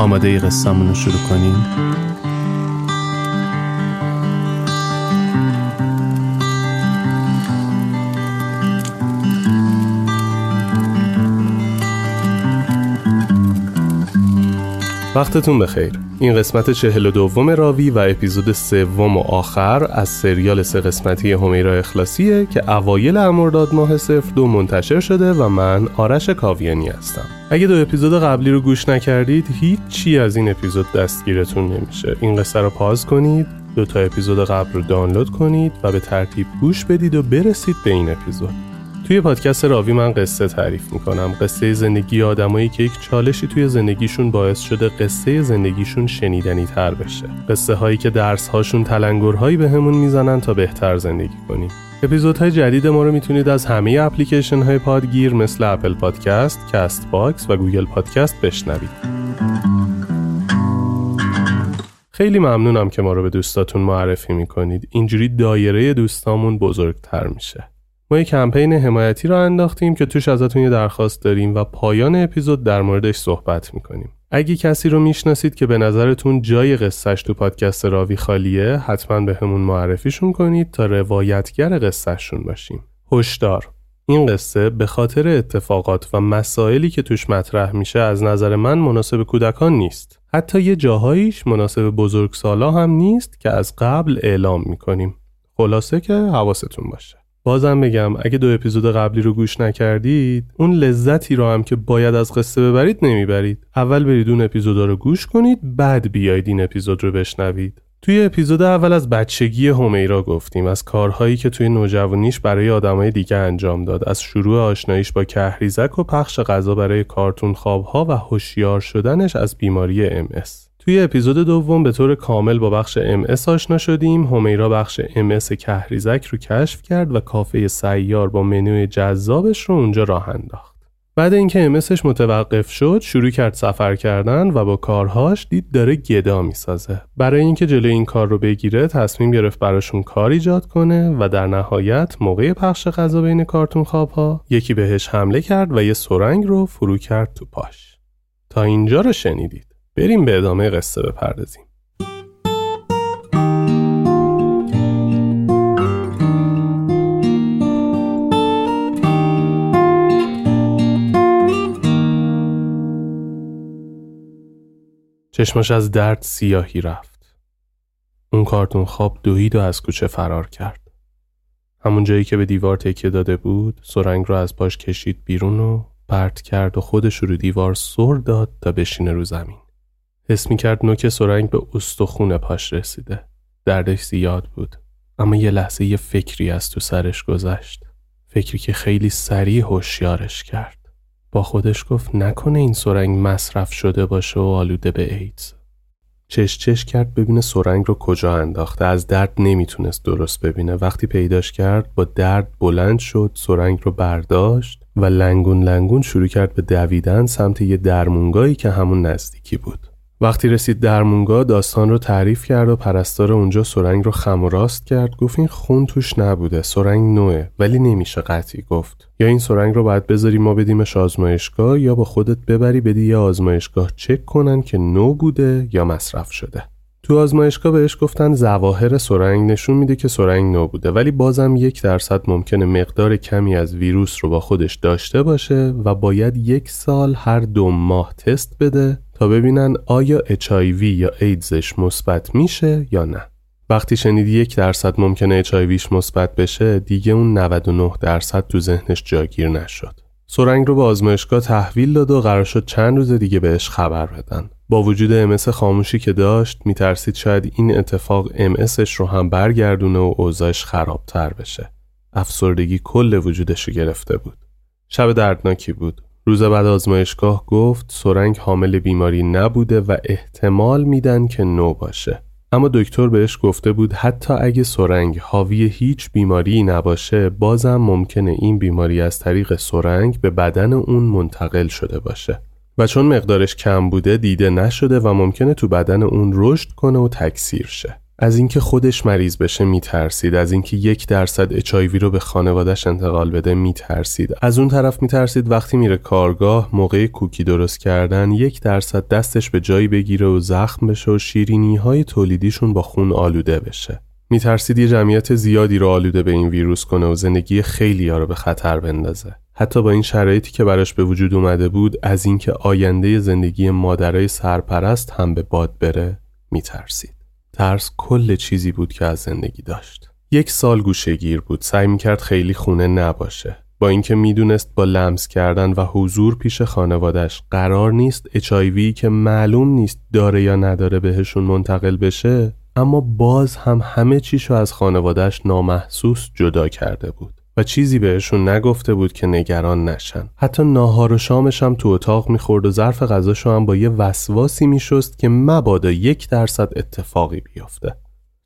آماده قصه‌مون رو شروع کنیم؟ وقتتون بخیر. این قسمت چهل و دوم راوی و اپیزود سوم و آخر از سریال سه قسمتی همیرا اخلاصیه که اوایل امرداد ماه صفر دو منتشر شده و من آرش کاویانی هستم. اگه دو اپیزود قبلی رو گوش نکردید هیچی از این اپیزود دستگیرتون نمیشه. این قصه رو pause کنید دو تا اپیزود قبل رو دانلود کنید و به ترتیب گوش بدید و برسید به این اپیزود. توی پادکست راوی من قصه تعریف می‌کنم قصه زندگی آدمایی که یک چالشی توی زندگیشون باعث شده قصه زندگیشون شنیدنی تر بشه قصه هایی که درس هاشون تلنگرهایی به همون می‌زنن تا بهتر زندگی کنیم اپیزودهای جدید ما رو می‌تونید از همه اپلیکیشن های پادگیر مثل Apple Podcast، Castbox و Google Podcast بشنوید. خیلی ممنونم که ما رو به دوستاتون معرفی می‌کنید. اینجوری دایره دوستامون بزرگتر میشه. ما یک کمپین حمایتی را انداختیم که توش ازتون یه درخواست داریم و پایان اپیزود در موردش صحبت می‌کنیم. اگه کسی رو می‌شناسید که به نظرتون جای قصهش تو پادکست راوی خالیه حتما به همون معرفیشون کنید تا روایتگر قصهشون باشیم. هشدار این قصه به خاطر اتفاقات و مسائلی که توش مطرح میشه از نظر من مناسب کودکان نیست. حتی یه جاهاییش مناسب بزرگسالا هم نیست که از قبل اعلام می‌کنیم. خلاصه که حواستون باشه. بازم بگم اگه دو اپیزود قبلی رو گوش نکردید اون لذتی رو هم که باید از قصه ببرید نمی‌برید. اول برید اون اپیزودا رو گوش کنید بعد بیاید این اپیزود رو بشنوید. توی اپیزود اول از بچگی همیرا گفتیم از کارهایی که توی نوجوانیش برای آدمای دیگه انجام داد از شروع آشناییش با کهریزک و پخش غذا برای کارتون خوابها و هوشیار شدنش از بیماری MS توی اپیزود دوم به طور کامل با بخش MS آشنا شدیم. همیرا بخش MS کهریزک رو کشف کرد و کافه سیار با منوی جذابش رو اونجا راه انداخت. بعد اینکه MSش متوقف شد شروع کرد سفر کردن و با کارهاش دید داره گدا می‌سازه برای اینکه جلوی این کار رو بگیره تصمیم گرفت براشون کار ایجاد کنه و در نهایت موقع پخش غذا بین کارتون خوابها یکی بهش حمله کرد و یه سرنگ رو فرو کرد تو پاش تا اینجا رو شنیدید بریم به ادامه قصه بپردازیم چشمش از درد سیاهی رفت. اون کارتون خواب دوید و از کوچه فرار کرد. همون جایی که به دیوار تکیه داده بود، سرنگ رو از پاش کشید بیرون و پرت کرد و خودش رو دیوار سر داد تا بشینه رو زمین. حس می کرد نوک سرنگ به استخون پاش رسیده. دردش زیاد بود. اما یه لحظه یه فکری از تو سرش گذشت. فکری که خیلی سریع هوشیارش کرد. با خودش گفت نکنه این سرنگ مصرف شده باشه و آلوده به ایدز. چش چش کرد ببینه سرنگ رو کجا انداخته از درد نمی‌تونست درست ببینه وقتی پیداش کرد با درد بلند شد سرنگ رو برداشت و لنگون لنگون شروع کرد به دویدن سمت یه درمونگایی که همون نزدیکی بود وقتی رسید درمونگا داستان رو تعریف کرد و پرستار اونجا سرنگ رو خم و راست کرد. گفت این خون توش نبوده سرنگ نوه ولی نمیشه قطعی گفت. یا این سرنگ رو باید بذاری ما بدیمش آزمایشگاه یا با خودت ببری بدی یه آزمایشگاه چک کنن که نو بوده یا مصرف شده. تو آزمایشگاه بهش گفتن زواهر سرنگ. نشون میده که سرنگ نو بوده ولی بازم یک درصد ممکنه مقدار کمی از ویروس رو با خودش داشته باشه و باید یک سال هر دو ماه تست بده تا ببینن آیا HIV یا ایدزش مثبت میشه یا نه. وقتی شنید یک درصد ممکنه HIVش مثبت بشه دیگه اون 99 درصد تو ذهنش جاگیر نشد. سرنگ رو به آزمایشگاه تحویل داد و قرار شد چند روز دیگه بهش خبر بدن. با وجود امس خاموشی که داشت میترسید شاید این اتفاق امسش رو هم برگردونه و اوضاعش خرابتر بشه. افسردگی کل وجودش رو گرفته بود. شب دردناکی بود. روز بعد آزمایشگاه گفت سرنگ حامل بیماری نبوده و احتمال میدن که نو باشه. اما دکتر بهش گفته بود حتی اگه سرنگ حاوی هیچ بیماری نباشه بازم ممکنه این بیماری از طریق سرنگ به بدن اون منتقل شده باشه. و چون مقدارش کم بوده دیده نشده و ممکنه تو بدن اون رشد کنه و تکثیر شه. از اینکه خودش مریض بشه میترسید از اینکه یک درصد اچایوی رو به خانوادهش انتقال بده میترسید. از اون طرف میترسید وقتی میره کارگاه موقع کوکی درست کردن یک درصد دستش به جایی بگیره و زخم بشه و شیرینی های تولیدیشون با خون آلوده بشه. میترسید یه جمعیت زیادی رو آلوده به این ویروس کنه و زندگی خیلی ها رو به خطر بندازه. حتی با این شرایطی که براش به وجود اومده بود از اینکه آینده زندگی مادرای سرپرست هم به باد بره میترسید. ترس کل چیزی بود که از زندگی داشت. یک سال گوشگیر بود سعی می‌کرد خیلی خونه نباشه. با اینکه می‌دونست با لمس کردن و حضور پیش خانوادش قرار نیست اچایوی که معلوم نیست داره یا نداره بهشون منتقل بشه اما باز هم همه چیشو از خانوادش نامحسوس جدا کرده بود. چیزی بهشون نگفته بود که نگران نشن. حتی ناهار و شامش هم تو اتاق می‌خورد و ظرف غذاشو هم با یه وسواسی میشست که مبادا یک درصد اتفاقی بیفته.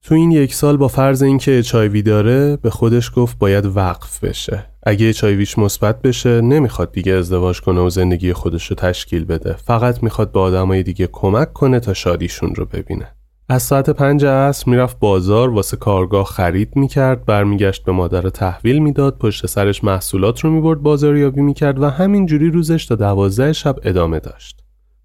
تو این یک سال با فرض اینکه اچایوی داره به خودش گفت باید وقف بشه. اگه اچایویش مثبت بشه نمی‌خواد دیگه ازدواج کنه و زندگی خودش رو تشکیل بده. فقط می‌خواد به آدمای دیگه کمک کنه تا شادیشون رو ببینه. از ساعت پنج عصر می‌رفت بازار واسه کارگاه خرید می‌کرد برمیگشت به مادر تحویل می‌داد پشت سرش محصولات رو می‌برد بازاریابی می‌کرد و همینجوری روزش تا دوازده شب ادامه داشت.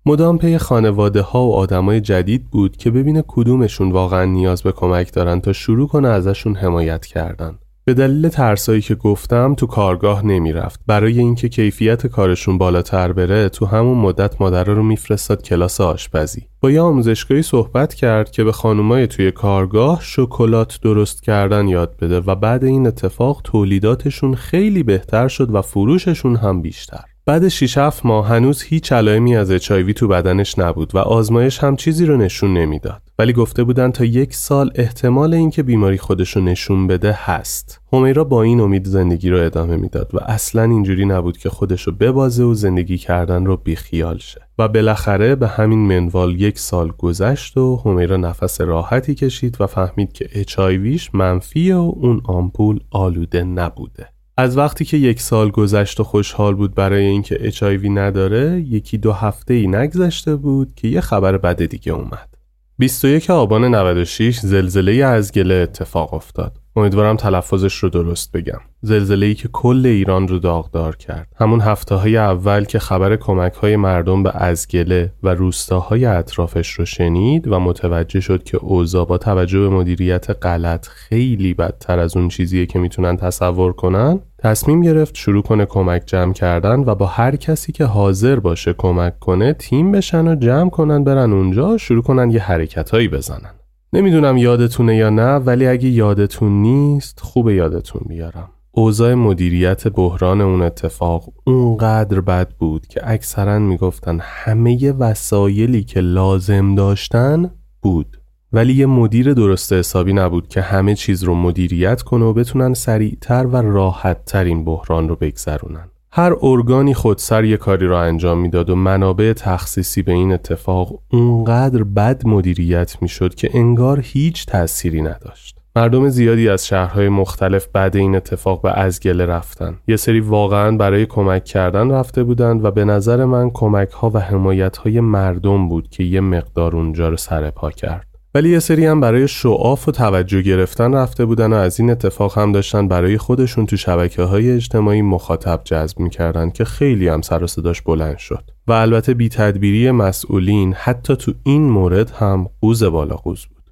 مدام پی خانواده ها و آدمای جدید بود که ببینه کدومشون واقعا نیاز به کمک دارن تا شروع کنه ازشون حمایت کردن. به دلیل ترسایی که گفتم تو کارگاه نمی‌رفت. برای اینکه کیفیت کارشون بالاتر بره تو همون مدت مادر رو میفرستاد کلاس آشپزی. با یه آموزشگاهی صحبت کرد که به خانومای توی کارگاه شکلات درست کردن یاد بده و بعد این اتفاق تولیداتشون خیلی بهتر شد و فروششون هم بیشتر. بعد 6 7 ماه هنوز هیچ علائمی از اچایوی تو بدنش نبود و آزمایش هم چیزی رو نشون نمی‌داد. ولی گفته بودن تا یک سال احتمال اینکه بیماری خودش رو نشون بده هست. همیرا با این امید زندگی رو ادامه می‌داد و اصلا اینجوری نبود که خودش رو ببازه و زندگی کردن رو بیخیال شه. و بالاخره به همین منوال یک سال گذشت و همیرا نفس راحتی کشید و فهمید که اچایویش منفی و اون آمپول آلوده نبوده. از وقتی که یک سال گذشت و خوشحال بود برای اینکه اچایوی نداره یکی دو هفته ای نگذشته بود که یه خبر بد دیگه اومد. 21 آبان 96 زلزله از گله اتفاق افتاد. امیدوارم تلفظش رو درست بگم. زلزله ای که کل ایران رو داغدار کرد. همون هفته های اول که خبر کمک های مردم به ازگله و روستاهای اطرافش رو شنید و متوجه شد که اوضاع با توجه به مدیریت غلط خیلی بدتر از اون چیزیه که می‌تونن تصور کنن تصمیم گرفت شروع کنه کمک جمع کردن و با هر کسی که حاضر باشه کمک کنه تیم بشن و جمع کنن برن اونجا شروع کنن یه حرکتهایی بزنن. نمی‌دونم یادتونه یا نه ولی اگه یادتون نیست خوب یادتون بیارم. اوضاع مدیریت بحران اون اتفاق اونقدر بد بود که اکثرا می‌گفتن همه وسایلی که لازم داشتن بود. ولی یه مدیر درست حسابی نبود که همه چیز رو مدیریت کنه و بتونن سریعتر و راحتتر این بحران رو بگذرونن. هر ارگانی خودسر یه کاری را انجام می‌داد و منابع تخصیصی به این اتفاق اونقدر بد مدیریت می‌شد که انگار هیچ تأثیری نداشت. مردم زیادی از شهرهای مختلف بعد این اتفاق به ازگله رفتن. یه سری واقعا برای کمک کردن رفته بودند و به نظر من کمک ها و حمایت های مردم بود که یه مقدار اونجا رو سرپا کرد. ولی یه سری هم برای شعاف و توجه گرفتن رفته بودن و از این اتفاق هم داشتن برای خودشون تو شبکه های اجتماعی مخاطب جذب می‌کردن که خیلی هم سر صداش بلند شد. و البته بی تدبیری مسئولین حتی تو این مورد هم قوز بالا قوز بود.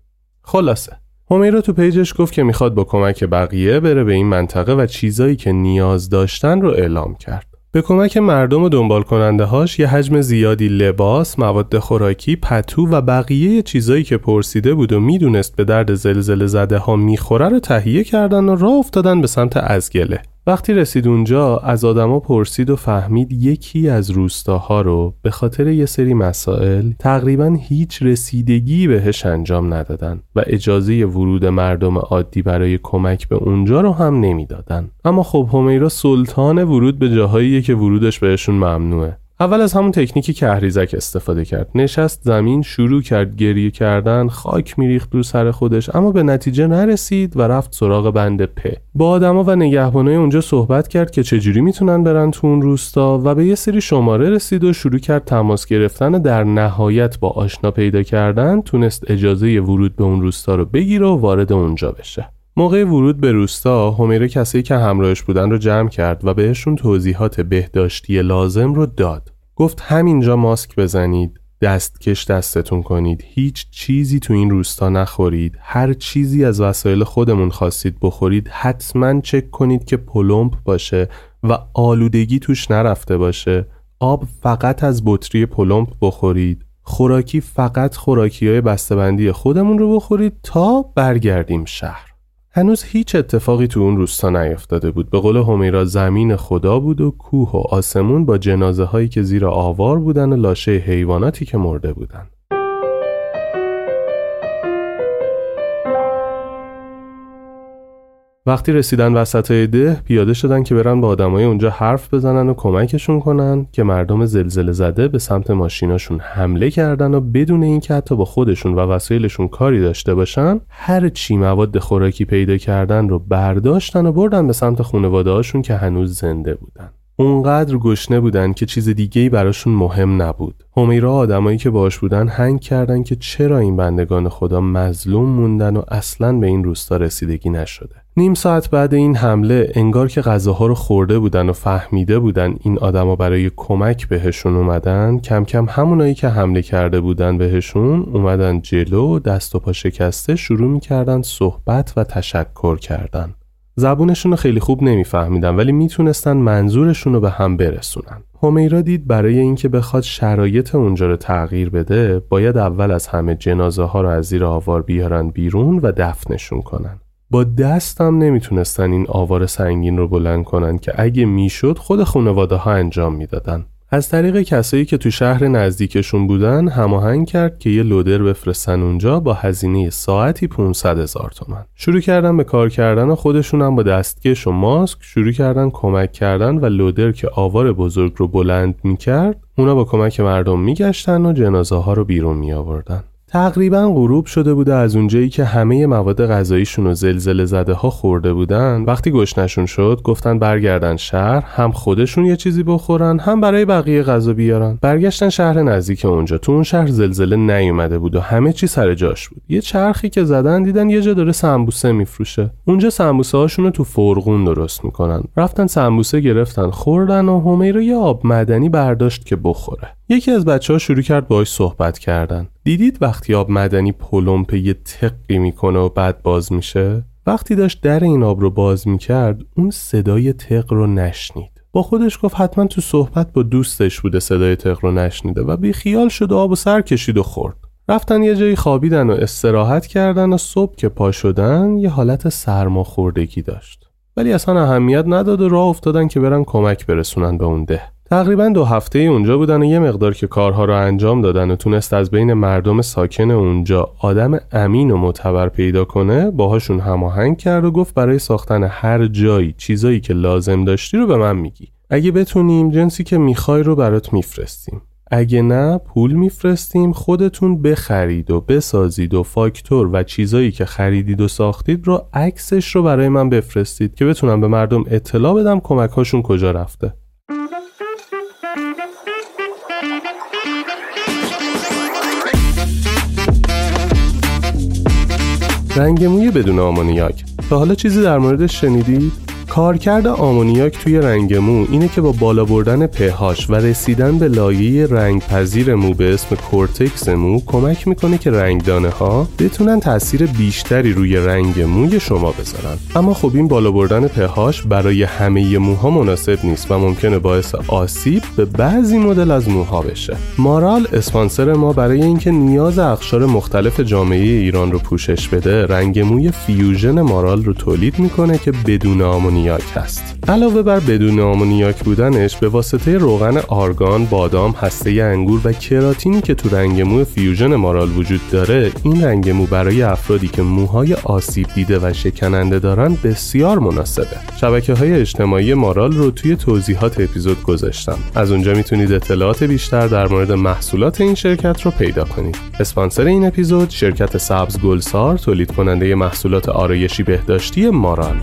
خلاصه. همیرا تو پیجش گفت که می‌خواد با کمک بقیه بره به این منطقه و چیزایی که نیاز داشتن رو اعلام کرد. به کمک مردم و دنبال کننده هاش یه حجم زیادی لباس، مواد خوراکی، پتو و بقیه چیزایی که پرسیده بود و می‌دونست به درد زلزله زده ها می‌خوره رو تهیه کردن و راه افتادن به سمت ازگله. وقتی رسید اونجا از آدما پرسید و فهمید یکی از روستاها رو به خاطر یه سری مسائل تقریبا هیچ رسیدگی بهش انجام ندادن و اجازه ورود مردم عادی برای کمک به اونجا رو هم نمی‌دادن. اما خب همیرا سلطان ورود به جاهایی که ورودش بهشون ممنوعه. اول از همون تکنیکی کهریزک استفاده کرد. نشست زمین شروع کرد گریه کردن خاک میریخت دور سر خودش اما به نتیجه نرسید و رفت سراغ بند پ با آدما و نگهبانای اونجا صحبت کرد که چجوری می‌تونن برن تو اون روستا و به یه سری شماره رسید و شروع کرد تماس گرفتن در نهایت با آشنا پیدا کردن تونست اجازه ورود به اون روستا رو بگیره و وارد اونجا بشه. موقع ورود به روستا همیره کسی که همراهش بودن رو جمع کرد و بهشون توضیحات بهداشتی لازم رو داد. گفت همینجا ماسک بزنید دستکش دستتون کنید هیچ چیزی تو این روستا نخورید هر چیزی از وسایل خودمون خواستید بخورید حتما چک کنید که پلمپ باشه و آلودگی توش نرفته باشه. آب فقط از بطری پلمپ بخورید. خوراکی فقط خوراکی های بسته‌بندی خودمون رو بخورید تا برگردیم شهر. هنوز هیچ اتفاقی تو اون روستا نیفتاده بود. به قول همیرا زمین خدا بود و کوه و آسمون با جنازه هایی که زیر آوار بودن و لاشه حیواناتی که مرده بودن. وقتی رسیدن وسط ده پیاده شدن که برن با آدمای اونجا حرف بزنن و کمکشون کنن که مردم زلزله زده به سمت ماشیناشون حمله کردن و بدون اینکه حتی با خودشون و وسایلشون کاری داشته باشن هر چی مواد خوراکی پیدا کردن رو برداشتن و بردن به سمت خانواده هاشون که هنوز زنده بودن اونقدر گشنه بودن که چیز دیگه براشون مهم نبود. همیرا آدمایی که باش بودن هنگ کردن که چرا این بندگان خدا مظلوم موندن و اصلا به این روستا رسیدگی نشده. نیم ساعت بعد این حمله انگار که غذاها رو خورده بودن و فهمیده بودن این آدما برای کمک بهشون اومدن کم کم همونایی که حمله کرده بودن بهشون اومدن جلو دست و پا شکسته شروع می‌کردن صحبت و تشکر کردن. زبونشون رو خیلی خوب نمیفهمیدن ولی می‌تونستن منظورشون رو به هم برسونن. همیرا دید برای اینکه بخواد شرایط اونجا رو تغییر بده باید اول از همه جنازه ها رو از زیر آوار بیارن بیرون و دفنشون کنن. با دستم نمی‌تونستن این آوار سنگین رو بلند کنن که اگه می‌شد خود خانواده ها انجام می‌دادن از طریق کسایی که تو شهر نزدیکشون بودن هماهنگ کرد که یه لودر بفرستن اونجا با هزینه ساعتی 500 هزار تومن شروع کردن به کار کردن و خودشون هم با دستکش و ماسک شروع کردن کمک کردن و لودر که آوار بزرگ رو بلند می‌کرد اونا با کمک مردم میگشتن و جنازه ها رو بیرون می آوردن. تقریبا غروب شده بوده از اونجایی که همه مواد غذاییشون و زلزله زده ها خورده بودن. وقتی گشنشون شد گفتن برگردن شهر هم خودشون یه چیزی بخورن هم برای بقیه غذا بیارن. برگشتن شهر نزدیک اونجا. تو اون شهر زلزله نیومده بود و همه چی سر جاش بود. یه چرخی که زدن دیدن یه جا داره سمبوسه میفروشه. اونجا سمبوسه هاشون رو تو فرغون درست می‌کنن. رفتن سمبوسه گرفتن خوردن و همیرو یه آب مدنی برداشت که بخوره. یکی از بچه ها شروع کرد باهاش صحبت کردن. دیدید وقتی آب مدنی پلمپ یه تقی می‌کنه و بعد باز میشه؟ وقتی داشت در این آب رو باز می‌کرد اون صدای تق رو نشنید. با خودش گفت حتما تو صحبت با دوستش بوده صدای تق رو نشنیده و بی خیال شد و آب و سر کشید و خورد. رفتن یه جایی خوابیدن و استراحت کردن و صبح که پا شدن یه حالت سرماخوردگی داشت. ولی اصلا اهمیت نداد و راه افتادن که برن کمک برسونن به اون ده. تقریبا دو هفته اونجا بودن و یه مقدار که کارها رو انجام دادن و تونست از بین مردم ساکن اونجا آدم امین و معتبر پیدا کنه باهاشون هماهنگ کرد و گفت برای ساختن هر جایی چیزایی که لازم داشتی رو به من میگی. اگه بتونیم جنسی که می‌خوای رو برات میفرستیم. اگه نه پول میفرستیم خودتون بخرید و بسازید و فاکتور و چیزایی که خریدید و ساختید رو عکسش رو برای من بفرستید که بتونم به مردم اطلاع بدم کمکهاشون کجا رفته. رنگ موی بدون آمونیاک تا حالا چیزی در موردش شنیدید؟ کارکرد آمونیاک توی رنگ مو اینه که با بالا بردن پهاش و رسیدن به لایه رنگ پذیر مو به اسم کورتکس مو کمک می‌کنه که رنگدانه ها بتونن تاثیر بیشتری روی رنگ موی شما بذارن. اما خب این بالا بردن پهاش برای همه موها مناسب نیست و ممکنه باعث آسیب به بعضی مدل از موها بشه. مارال اسپانسر ما برای اینکه نیاز اقشار مختلف جامعه ایران رو پوشش بده رنگ موی فیوژن مارال رو تولید می‌کنه که بدون آمونیاک آمونیاک هست علاوه بر بدون آمونیاک بودنش به واسطه روغن آرگان، بادام، هسته انگور و کراتینی که تو رنگ مو فیوژن مارال وجود داره این رنگ مو برای افرادی که موهای آسیب دیده و شکننده دارن بسیار مناسبه. شبکه های اجتماعی مارال رو توی توضیحات اپیزود گذاشتم. از اونجا می‌تونید اطلاعات بیشتر در مورد محصولات این شرکت رو پیدا کنید. اسپانسر این اپیزود شرکت سبز گلسار تولید کننده محصولات آرایشی بهداشتی مارال.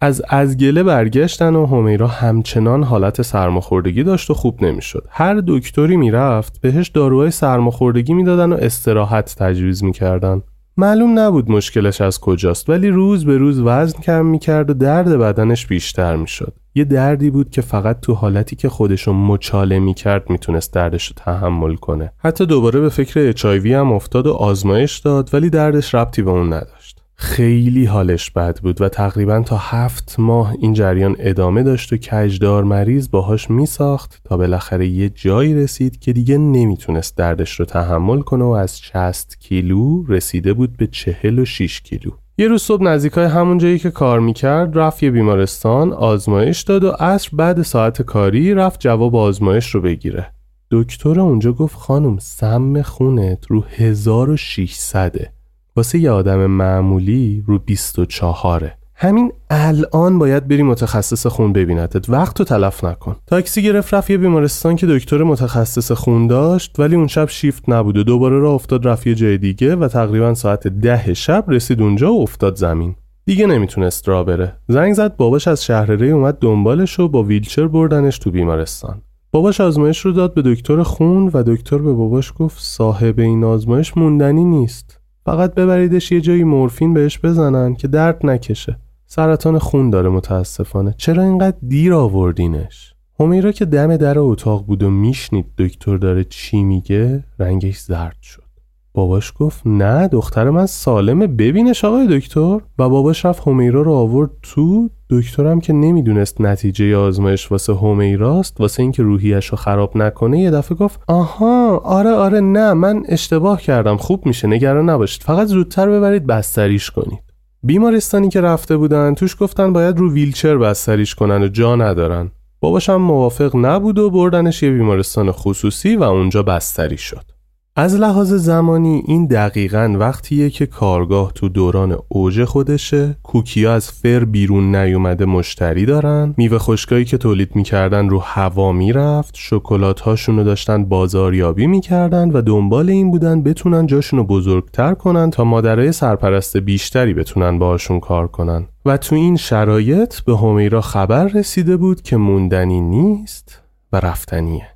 از از گله برگشتن و همیرا همچنان حالت سرماخوردگی داشت و خوب نمی‌شد. هر دکتری می‌رفت بهش داروهای سرماخوردگی می‌دادن و استراحت تجویز می‌کردن. معلوم نبود مشکلش از کجاست ولی روز به روز وزن کم می‌کرد و درد بدنش بیشتر می‌شد. یه دردی بود که فقط تو حالتی که خودشو مچاله می‌کرد می‌تونست دردش رو تحمل کنه. حتی دوباره به فکر اچایوی هم افتاد و آزمایش داد ولی دردش ربطی به اون نداشت. خیلی حالش بد بود و تقریبا تا هفت ماه این جریان ادامه داشت و کجدار مریض باهاش میساخت تا بالاخره یه جایی رسید که دیگه نمی‌تونست دردش رو تحمل کنه و از 60 کیلو رسیده بود به 46 کیلو. یه روز صبح نزدیکای همون جایی که کار می‌کرد رفت یه بیمارستان آزمایش داد و عصر بعد ساعت کاری رفت جواب آزمایش رو بگیره. دکتر اونجا گفت خانم سم خونت رو 1600 واسه یه آدم معمولی رو 24 همین الان باید بری متخصص خون ببینتت. وقت رو تلف نکن. تاکسی گرفت رفت یه بیمارستان که دکتر متخصص خون داشت ولی اون شب شیفت نبود و دوباره را افتاد رفت یه جای دیگه و تقریبا ساعت ده شب رسید اونجا و افتاد زمین. دیگه نمی‌تونست را بره. زنگ زد باباش از شهرره اومد دنبالش و با ویلچر بردنش تو بیمارستان. باباش آزمایش رو داد به دکتر خون و دکتر به باباش گفت صاحب این آزمایش موندنی نیست. فقط ببریدش یه جایی مورفین بهش بزنن که درد نکشه. سرطان خون داره متاسفانه. چرا اینقدر دیر آوردینش؟ همیرا که دم در اتاق بود و میشنید دکتر داره چی میگه رنگش زرد شد. باباش گفت نه دختر من سالمه ببینش آقای دکتر. و باباش رفت همیرا رو آورد تو دکترم که نمی‌دونست نتیجه آزمایش واسه همیراست واسه اینکه روحیش رو خراب نکنه یه دفعه گفت آها آره آره نه من اشتباه کردم خوب میشه نگران نباشید فقط زودتر ببرید بستریش کنید. بیمارستانی که رفته بودن توش گفتن باید رو ویلچر بستریش کنن و جا ندارن. باباشم موافق نبود و بردنش یه بیمارستان خصوصی و اونجا بستری شد. از لحاظ زمانی این دقیقا وقتیه که کارگاه تو دوران اوج خودشه کوکیا از فر بیرون نیومده مشتری دارن میوه خشکایی که تولید می‌کردن رو هوا می‌رفت شکلات هاشونو داشتن بازاریابی می‌کردن و دنبال این بودن بتونن جاشونو بزرگتر کنن تا مادرای سرپرست بیشتری بتونن باشون کار کنن. و تو این شرایط به همیرا خبر رسیده بود که موندنی نیست و رفتنیه.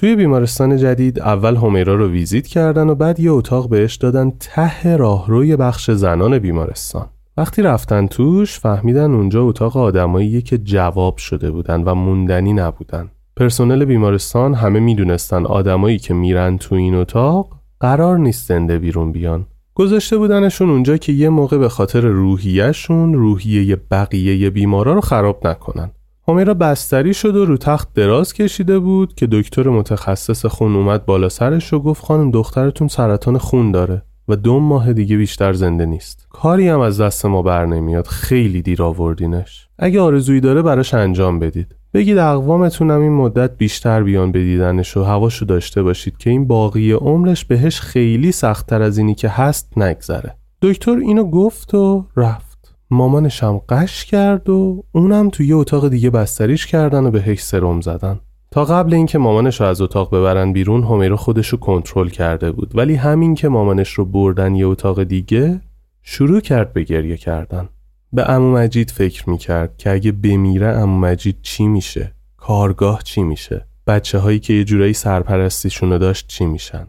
توی بیمارستان جدید اول همیرا رو ویزیت کردن و بعد یه اتاق بهش دادن ته راهروی بخش زنان بیمارستان. وقتی رفتن توش فهمیدن اونجا اتاق آدمایی که جواب شده بودن و موندنی نبودن. پرسنل بیمارستان همه می‌دونستن آدمایی که میرن تو این اتاق قرار نیست زنده بیرون بیان. گذاشته بودنشون اونجا که یه موقع به خاطر روحیهشون روحیه بقیه بیمارا رو خراب نکنن. همیرا بستری شد و رو تخت دراز کشیده بود که دکتر متخصص خون اومد بالا سرش و گفت خانم دخترتون سرطان خون داره و دو ماه دیگه بیشتر زنده نیست. کاری هم از دست ما بر نمیاد. خیلی دیر آوردینش. اگه آرزویی داره براش انجام بدید. بگید اقوامتونم این مدت بیشتر بیان بدیدنش و هواشو داشته باشید که این باقی عمرش بهش خیلی سختتر از اینی که هست نگذره. دکتر اینو گفت و رفت. مامانشم قش کرد و اونم توی یه اتاق دیگه بستریش کردن و بهش سرم زدن. تا قبل اینکه مامانش رو از اتاق ببرن بیرون همیرو خودش رو کنترل کرده بود. ولی همین که مامانش رو بردن یه اتاق دیگه شروع کرد به گریه کردن. به امو مجید فکر می‌کرد که اگه بمیره امو مجید چی میشه؟ کارگاه چی میشه؟ بچه هایی که یه جورایی سرپرستیشونو داشت چی میشن؟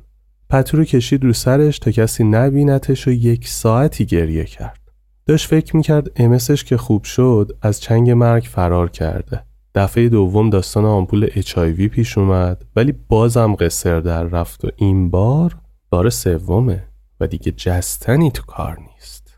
پتو رو کشید رو سرش تا کسی نبینتش و یک ساعتی گریه کرد. داشت فکر می‌کرد امسش که خوب شد از چنگ مرگ فرار کرده. دفعه دوم داستان آمپول HIV پیش اومد ولی بازم قصر در رفت و این بار بار سومه و دیگه جستنی تو کار نیست.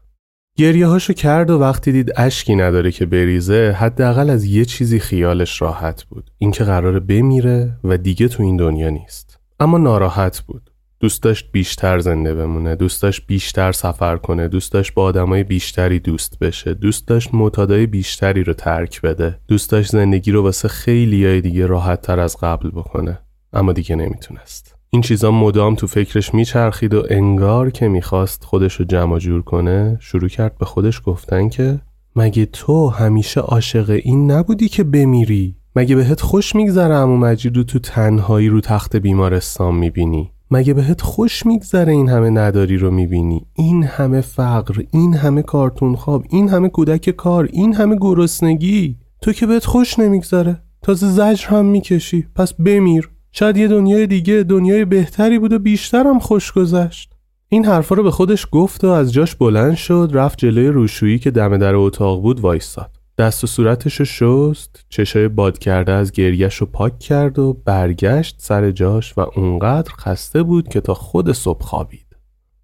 گریه هاشو کرد و وقتی دید اشکی نداره که بریزه حداقل از یه چیزی خیالش راحت بود. اینکه قراره بمیره و دیگه تو این دنیا نیست. اما ناراحت بود. دوست داشت بیشتر زنده بمونه دوست داشت بیشتر سفر کنه دوست داشت با آدمای بیشتری دوست بشه دوست داشت معتادای بیشتری رو ترک بده دوست داشت زندگی رو واسه خیلی دیگه راحت تر از قبل بکنه اما دیگه نمی‌تونست. این چیزا مدام تو فکرش میچرخید و انگار که می‌خواست خودش رو جمع جور کنه شروع کرد به خودش گفتن که مگه تو همیشه عاشق این نبودی که بمیری؟ مگه بهت خوش میگذره امو مجید رو تو تنهایی رو تخت بیمارستان می‌بینی؟ مگه بهت خوش میگذره این همه نداری رو می‌بینی؟ این همه فقر این همه کارتون خواب این همه کودک کار این همه گرسنگی. تو که بهت خوش نمیگذره. تازه زجر هم می‌کشی. پس بمیر. شاید یه دنیای دیگه دنیای بهتری بود و بیشترم خوش گذشت. این حرفا رو به خودش گفت و از جاش بلند شد رفت جلوی روشویی که دم در اتاق بود وایستاد. دست و صورتش رو شست چشای باد کرده از گریش رو پاک کرد و برگشت سر جاش و اونقدر خسته بود که تا خود صبح خوابید.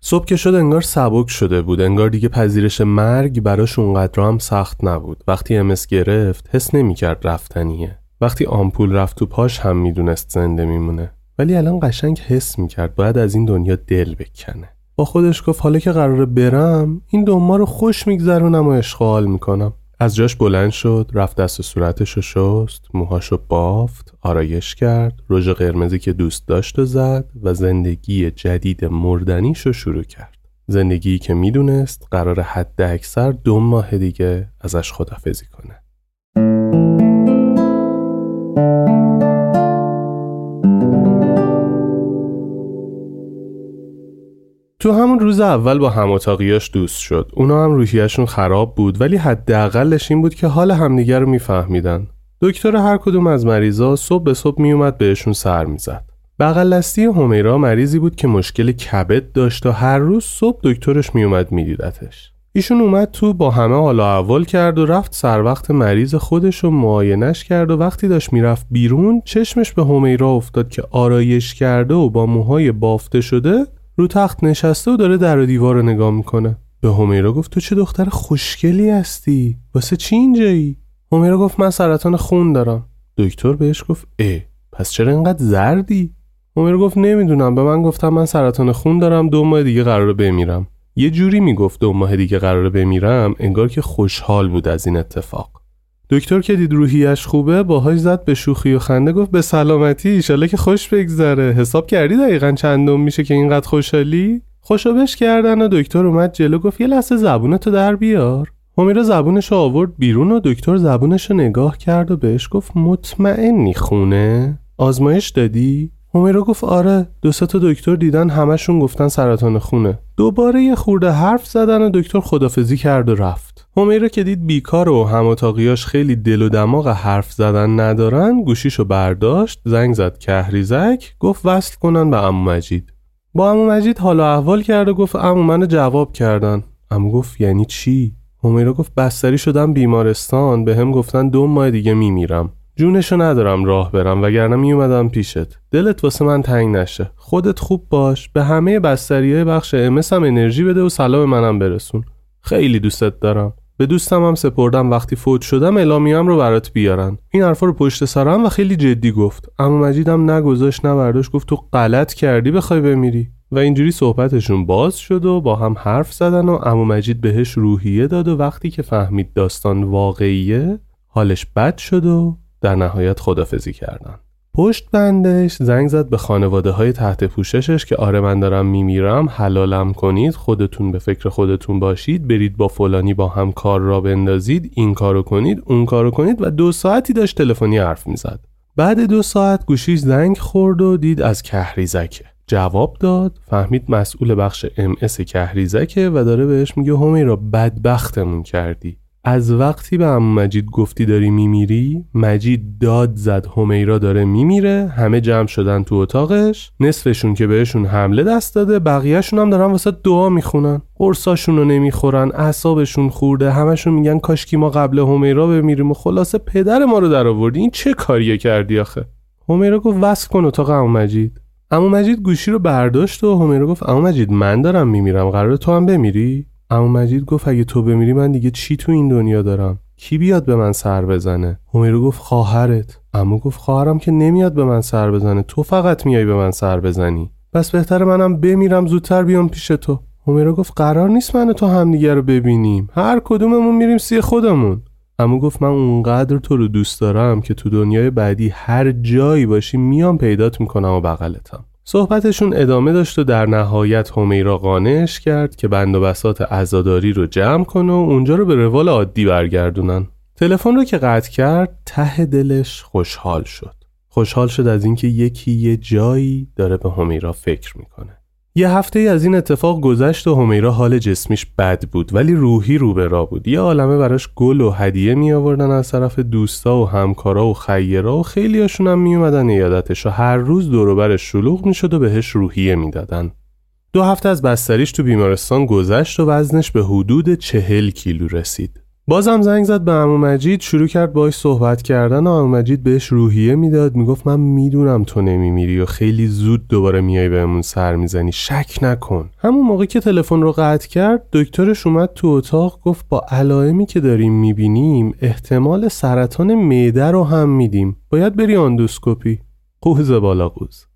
صبح که شد انگار سبک شده بود انگار دیگه پذیرش مرگ براش اونقدر هم سخت نبود. وقتی امس گرفت حس نمی‌کرد رفتنیه. وقتی آمپول رفت تو پاش هم می‌دونست زنده میمونه. ولی الان قشنگ حس می‌کرد باید از این دنیا دل بکنه. با خودش گفت حالا که قراره برم این دوما رو خوش میگذرونم و اشغال می‌کنم. از جاش بلند شد رفت دست صورتش رو شست موهاشو بافت آرایش کرد رژ قرمزی که دوست داشت و زد و زندگی جدید مردنیش رو شروع کرد. زندگی که می‌دونست قرار حد اکثر دو ماه دیگه ازش خدافزی کنه. تو همون روز اول با هم دوست شد. اونا هم روحیشون خراب بود ولی حداقلش این بود که حال همدیگه رو میفهمیدن. دکتر هر کدوم از مریضا صبح به صبح میومد بهشون سر می‌زد. بغل دستی همیرا مریضی بود که مشکل کبد داشت و هر روز صبح دکترش میومد میدیدتش. ایشون اومد تو با همه حالا اول کرد و رفت سر وقت مریض خودش رو معاینش کرد و وقتی داشت می‌رفت بیرون چشمش به همیرا افتاد که آرایش کرده و با موهای بافته شده رو تخت نشسته و داره در و دیوار رو نگاه می‌کنه. به همیرا گفت تو چه دختر خوشگلی هستی؟ واسه چی اینجایی؟ همیرا گفت من سرطان خون دارم. دکتر بهش گفت اه پس چرا اینقدر زردی؟ همیرا گفت نمی‌دونم به من گفتم من سرطان خون دارم دو ماه دیگه قراره بمیرم. یه جوری می‌گفت دو ماه دیگه قراره بمیرم انگار که خوشحال بود از این اتفاق. دکتر که دید روحیش خوبه باهاش زد به شوخی و خنده گفت به سلامتی ایشالا که خوش بگذره. حساب کردی دقیقا چندم میشه که اینقدر خوشحالی؟ خوشابش کردن و دکتر اومد جلو گفت یه لحظه زبونتو در بیار. همیرا زبونش آورد بیرون و دکتر زبونش رو نگاه کرد و بهش گفت مطمئنی خونه؟ آزمایش دادی؟ همیرا گفت آره دو تا دکتر دیدن همشون گفتن سرطان خونه. دوباره یه خورده حرف زدن و دکتر خدافزی کرد و رفت. همیرا که دید بیکار و هماتاقیاش خیلی دل و دماغ حرف زدن ندارن گوشیشو برداشت زنگ زد کهریزک گفت وصل کنن به امو مجید. با امو مجید حالا احوال کرد و گفت امو منو جواب کردن. امو گفت یعنی چی؟ همیرا گفت بستری شدم بیمارستان به هم گفتن دو ماه دیگه میمیرم. جونشو ندارم راه برم وگرنه میومدم پیشت. دلت واسه من تنگ نشه. خودت خوب باش. به همه بستریای بخش امس هم انرژی بده و سلام منم برسون. خیلی دوستت دارم. به دوستم هم سپردم. وقتی فوت شدم اعلامیه‌ام رو برات بیارن. این حرفا رو پشت سرم و خیلی جدی گفت. اما مجیدم نگذاشت نه گفت تو غلط کردی بخوای بمیری. و اینجوری صحبتشون باز شد و با هم حرف زدن و امو مجید بهش روحیه داد و وقتی که فهمید داستان واقعیه حالش بد شد و در نهایت خدافزی کردن. پشت بندش زنگ زد به خانواده های تحت پوششش که آره من دارم میمیرم حلالم کنید خودتون به فکر خودتون باشید برید با فلانی با هم کار را بندازید این کارو کنید اون کارو کنید و دو ساعتی داشت تلفنی حرف می‌زد. بعد دو ساعت گوشیش زنگ خورد و دید از کهریزکه. جواب داد فهمید مسئول بخش ام اس کهریزکه و داره بهش میگه همیرا بدبختمون کردی. از وقتی به امو مجید گفتی داری میمیری مجید داد زد همیرا داره میمیره همه جمع شدن تو اتاقش نصفشون که بهشون حمله دست داده بقیهشون هم دارن واسه دعا می‌خونن. قرصاشون رو نمی‌خورن اعصابشون خورده همشون میگن کاشکی ما قبل همیرا بمیریم و خلاصه پدر ما رو در آوردی. این چه کاریه کردی آخه؟ همیرا گفت وصل کن اتاق امو مجید. امو مجید گوشی رو برداشت و همیرا گفت امو مجید من دارم میمیرم قرار تو هم بمیری؟ اما مجید گفت اگه تو بمیری من دیگه چی تو این دنیا دارم؟ کی بیاد به من سر بزنه؟ همیرو گفت خواهرت. اما گفت خواهرم که نمیاد به من سر بزنه. تو فقط میای به من سر بزنی. پس بهتر منم بمیرم زودتر بیام پیش تو. همیرو گفت قرار نیست من تو همدیگه رو ببینیم. هر کدوممون میریم سی خودمون. اما گفت من اونقدر تو رو دوست دارم که تو دنیای بعدی هر جایی باشی میام پیدات می‌کنم و بغلتم. صحبتشون ادامه داشت و در نهایت همیرا قانعش کرد که بند و بسات عزاداری رو جمع کنه و اونجا رو به روال عادی برگردونن. تلفن رو که قطع کرد ته دلش خوشحال شد. خوشحال شد از اینکه یکی یه جایی داره به همیرا فکر می‌کنه. یه هفته از این اتفاق گذشت و همیرا حال جسمیش بد بود ولی روحی رو به را بود یه عالمه براش گل و هدیه می آوردن از طرف دوستا و همکارا و خیرا و خیلی هاشون هم می اومدن ایادتش و هر روز دوروبرش شلوغ می شد و بهش روحیه می‌دادن. دو هفته از بستریش تو بیمارستان گذشت و وزنش به حدود چهل کیلو رسید بازم زنگ زد به امو مجید شروع کرد باش صحبت کردن و امو مجید بهش روحیه می‌داد. می‌گفت من می‌دونم تو نمیمیری و خیلی زود دوباره میای بهمون سر می‌زنی. شک نکن. همون موقع که تلفن رو قطع کرد دکترش اومد تو اتاق گفت با علائمی که داریم می‌بینیم احتمال سرطان معده رو هم میدیم. باید بری آندوسکوپی قوز بالا قوز.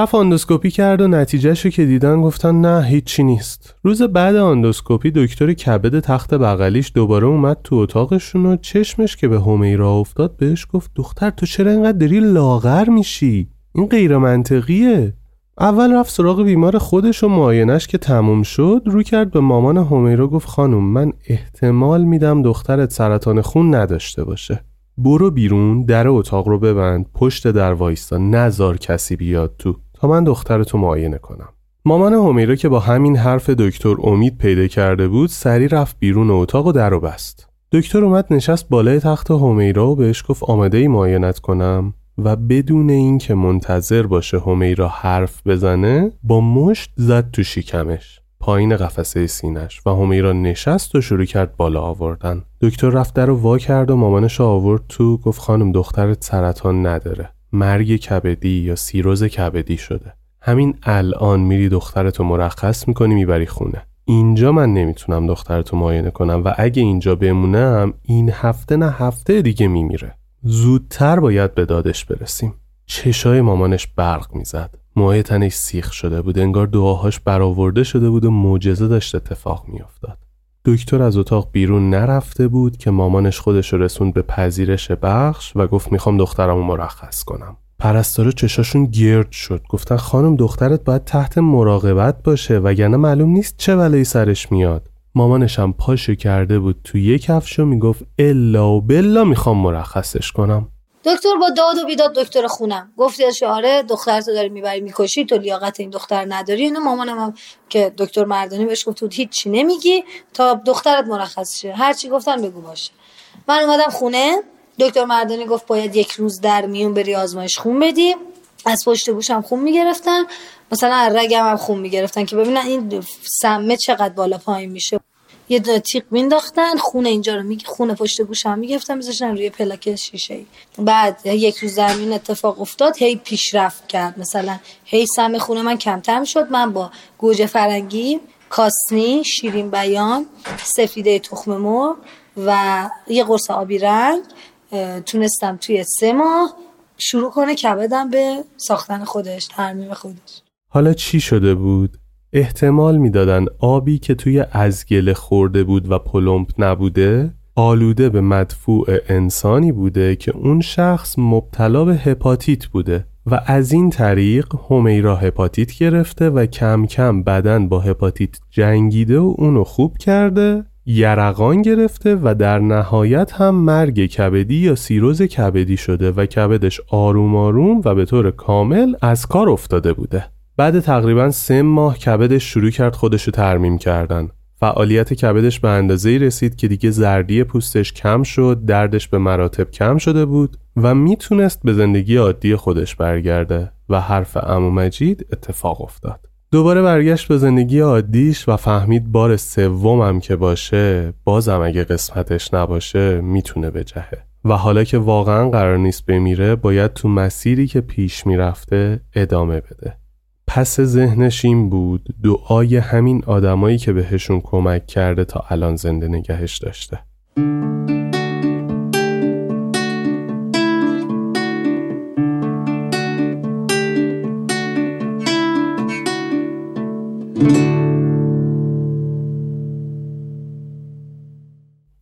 رفت آندوسکوپی کرد و نتیجهشو که دیدن گفتن نه هیچی نیست. روز بعد آندوسکوپی دکتر کبد تخت بغلیش دوباره اومد تو اتاقشون و چشمش که به همیرا افتاد بهش گفت دختر تو چرا اینقدر داری لاغر میشی؟ این غیر منطقیه. اول رفت سراغ بیمار خودش و معاینش که تموم شد رو کرد به مامان همیرا گفت خانم من احتمال میدم دخترت سرطان خون نداشته باشه. برو بیرون در اتاق رو ببند پشت در وایستا نزار کسی بیاد تو. تا من دخترتو معاینه کنم. مامان همیرا که با همین حرف دکتر امید پیدا کرده بود سری رفت بیرون اتاق و در و بست. دکتر اومد نشست بالای تخت همیرا و بهش گفت آماده ای معاینت کنم و بدون اینکه منتظر باشه همیرا حرف بزنه با مشت زد تو شیکمش پایین قفسه سینش و همیرا نشست و شروع کرد بالا آوردن. دکتر رفت در رو وا کرد و مامانش آورد تو گفت خانم دخترت سرطان نداره. مرگ کبدی یا سیروز کبدی شده. همین الان میری دخترتو مرخص می‌کنی می‌بری خونه. اینجا من نمی‌تونم دخترتو معاینه کنم و اگه اینجا بمونم این هفته نه هفته دیگه میمیره. زودتر باید به دادش برسیم. چشای مامانش برق می‌زد. موهای تنش سیخ شده بود انگار دعاهاش برآورده شده بود و معجزه داشت اتفاق میافتاد. دکتر از اتاق بیرون نرفته بود که مامانش خودش رسوند به پذیرش بخش و گفت می‌خوام دخترمو مرخص کنم. پرستارا چشاشون گرد شد. گفتن خانم دخترت باید تحت مراقبت باشه وگرنه معلوم نیست چه بلایی سرش میاد. مامانشم پاشو کرده بود. تو یک کفشو می‌گفت الا و بلا می‌خوام مرخصش کنم. دکتر با داد و بیداد دکتر خونم. گفتی آره دختر تو داری می‌بری می‌کشی تو لیاقت این دختر نداری. اینو مامانم هم که دکتر مردانی بهش گفت تو هیچی نمیگی تا دخترت مرخص شه. هر چی گفتن بگو باشه. من اومدم خونه. دکتر مردانی گفت باید یک روز در میون بری آزمایش خون بدی. از پشت گوشم خون می‌گرفتن. مثلا رگم هم خون می‌گرفتن که ببینن این سمه چقدر بالا پایین میشه. یه دونه تیغ مینداختن خون اینجا رو میگه خون پشت گوشم می‌گفتن میذاشتن روی پلاک شیشه ای بعد یک روز زمین اتفاق افتاد هی پیشرفت کرد. مثلا هی سم خون من کمتر شد من با گوجه فرنگی کاسنی شیرین بیان سفیده تخم مرغ و یه قرص آبی رنگ تونستم توی سه ماه شروع کنه کبدم به ساختن خودش ترمیم خودش. حالا چی شده بود؟ احتمال می‌دادن آبی که توی ازگله خورده بود و پلمپ نبوده آلوده به مدفوع انسانی بوده که اون شخص مبتلا به هپاتیت بوده و از این طریق همیرا هپاتیت گرفته و کم کم بدن با هپاتیت جنگیده و اونو خوب کرده یرقان گرفته و در نهایت هم مرگ کبدی یا سیروز کبدی شده و کبدش آروم آروم و به طور کامل از کار افتاده بوده. بعد تقریبا سه ماه کبدش شروع کرد خودشو ترمیم کردن. فعالیت کبدش به اندازه‌ای رسید که دیگه زردی پوستش کم شد دردش به مراتب کم شده بود و می‌تونست به زندگی عادی خودش برگرده و حرف امو مجید اتفاق افتاد. دوباره برگشت به زندگی عادیش و فهمید بار سومم که باشه بازم اگه قسمتش نباشه می‌تونه بجهه. و حالا که واقعا قرار نیست بمیره باید تو مسیری که پیش می‌رفته ادامه بده. پس ذهنش این بود دعای همین آدمایی که بهشون کمک کرده تا الان زنده نگهش داشته.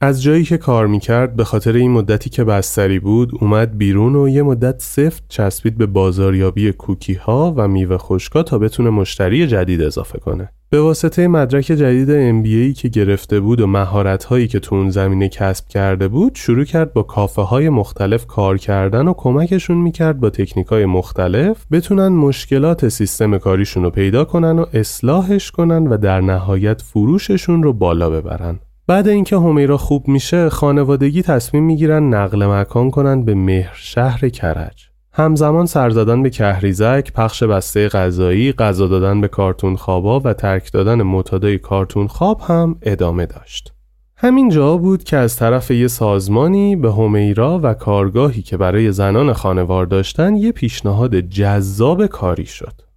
از جایی که کار می‌کرد به خاطر این مدتی که بستری بود اومد بیرون و یه مدت سفت چسبید به بازاریابی کوکی ها و میوه خشکا تا بتونه مشتری جدید اضافه کنه. به واسطه مدرک جدید MBA که گرفته بود و مهارت هایی که تو اون زمینه کسب کرده بود شروع کرد با کافه های مختلف کار کردن و کمکشون می‌کرد با تکنیک های مختلف بتونن مشکلات سیستم کاریشون رو پیدا کنن و اصلاحش کنن و در نهایت فروششون رو بالا ببرن. بعد اینکه همیرا خوب میشه خانوادگی تصمیم می‌گیرن نقل مکان کنن به مهر شهر کرج همزمان سر زدن به کهریزک، پخش بسته غذایی، غذا دادن به کارتون خوابا و ترک دادن متادای کارتون خواب هم ادامه داشت. همین جا بود که از طرف یه سازمانی به همیرا و کارگاهی که برای زنان خانوار داشتن یه پیشنهاد جذاب کاری شد.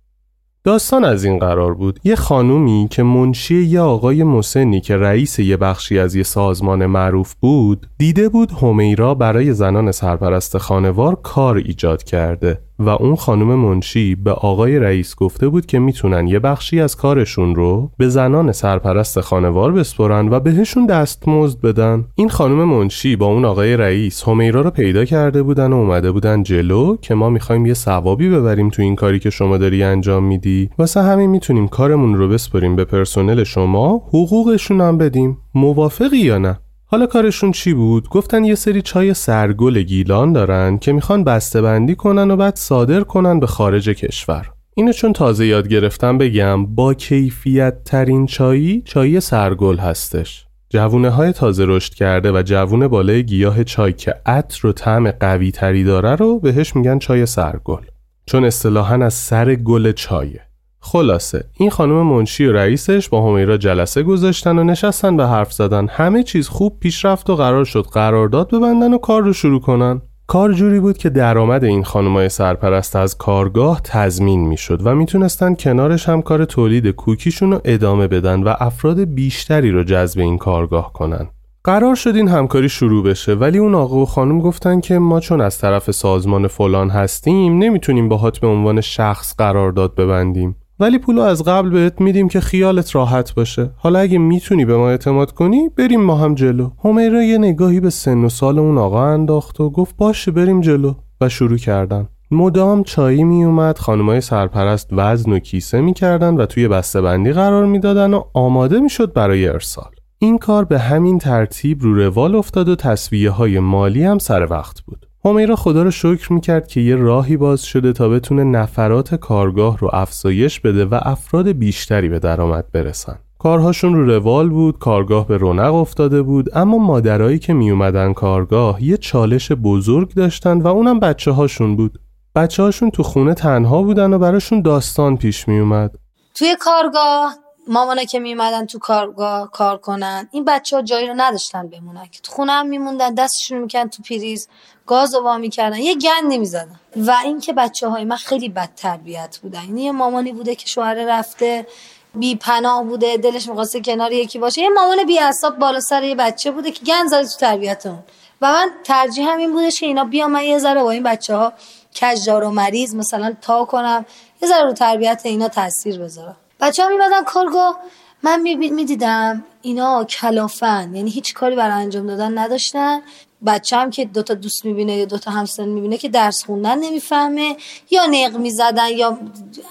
داستان از این قرار بود. یه خانومی که منشی یه آقای مسنی که رئیس یه بخشی از یه سازمان معروف بود دیده بود همیرا برای زنان سرپرست خانوار کار ایجاد کرده. و اون خانم منشی به آقای رئیس گفته بود که می‌تونن یه بخشی از کارشون رو به زنان سرپرست خانوار بسپرن و بهشون دستمزد بدن. این خانم منشی با اون آقای رئیس همیرا رو پیدا کرده بودن و اومده بودن جلو که ما می‌خوایم یه ثوابی ببریم تو این کاری که شما داری انجام میدی. واسه همین می‌تونیم کارمون رو بسپریم به پرسنل شما حقوقشون هم بدیم. موافقی یا نه؟ حالا کارشون چی بود؟ گفتن یه سری چای سرگل گیلان دارن که می‌خوان بسته بندی کنن و بعد صادر کنن به خارج کشور. اینو چون تازه یاد گرفتم بگم با کیفیت ترین چایی چای سرگل هستش. جوونه های تازه رشد کرده و جوونه بالای گیاه چای که عطر و طعم قوی تری داره رو بهش میگن چای سرگل. چون اصطلاحا از سر گل چایه. خلاصه این خانم منشی و رئیسش با همیرا جلسه گذاشتن و نشستن به حرف زدن. همه چیز خوب پیش رفت و قرار شد قرارداد ببندن و کار رو شروع کنن. کار جوری بود که درآمد این خانمای سرپرست از کارگاه تضمین می‌شد و می‌تونستن کنارش هم کار تولید کوکیشون رو ادامه بدن و افراد بیشتری رو جذب این کارگاه کنن. قرار شد این همکاری شروع بشه ولی اون آقا و خانم گفتن که ما چون از طرف سازمان فلان هستیم نمی‌تونیم باهات به عنوان شخص قرارداد ببندیم. ولی پولو از قبل بهت میدیم که خیالت راحت باشه. حالا اگه می‌تونی به ما اعتماد کنی بریم ما هم جلو. همیرا یه نگاهی به سن و سال اون آقا انداخت و گفت باشه بریم جلو و شروع کردن. مدام چایی میومد خانمای سرپرست وزن و کیسه می‌کردن و توی بندی قرار می‌دادن و آماده می‌شد برای ارسال. این کار به همین ترتیب رو روال افتاد و تصویه های مالی هم سر وقت بود. همیرا خدا رو شکر می‌کرد که یه راهی باز شده تا بتونه نفرات کارگاه رو افزایش بده و افراد بیشتری به درآمد برسن. کارهاشون رو روال بود، کارگاه به رونق افتاده بود، اما مادرایی که میومدن کارگاه یه چالش بزرگ داشتن و اونم بچه هاشون بود. بچه هاشون تو خونه تنها بودن و براشون داستان پیش میومد. توی کارگاه مامانا که میمدن تو کارگاه کار کنن این بچه ها جایی رو نداشتن بمونن که. تو خونه هم میموندن دستشون میکن تو پریز گاز وا می‌کردن یه گند نمی‌زدن و اینکه بچه های من خیلی بد تربیت بودن. یعنی یه مامانی بوده که شوهر رفته بی پناه بوده دلش می‌خواسته کنار یکی باشه. یه مامان بی اصاب بالا سر یه بچه بوده که گند زده تو تربیت اون و من ترجیح همین بوده که اینا بیا من یه ذره با این بچه ها کجدار و مریض مثلا تا کنم یه ذره رو تربیت اینا تاثیر بذارم. بچه ها میمدن کارگاه. من می‌دیدم اینا کلافن. یعنی هیچ کاری برای انجام دادن نداشتن. بچه هم که دوتا دوست می‌بینه یا دوتا همسن می‌بینه که درس خوندن نمی‌فهمه. یا نق می‌زدن یا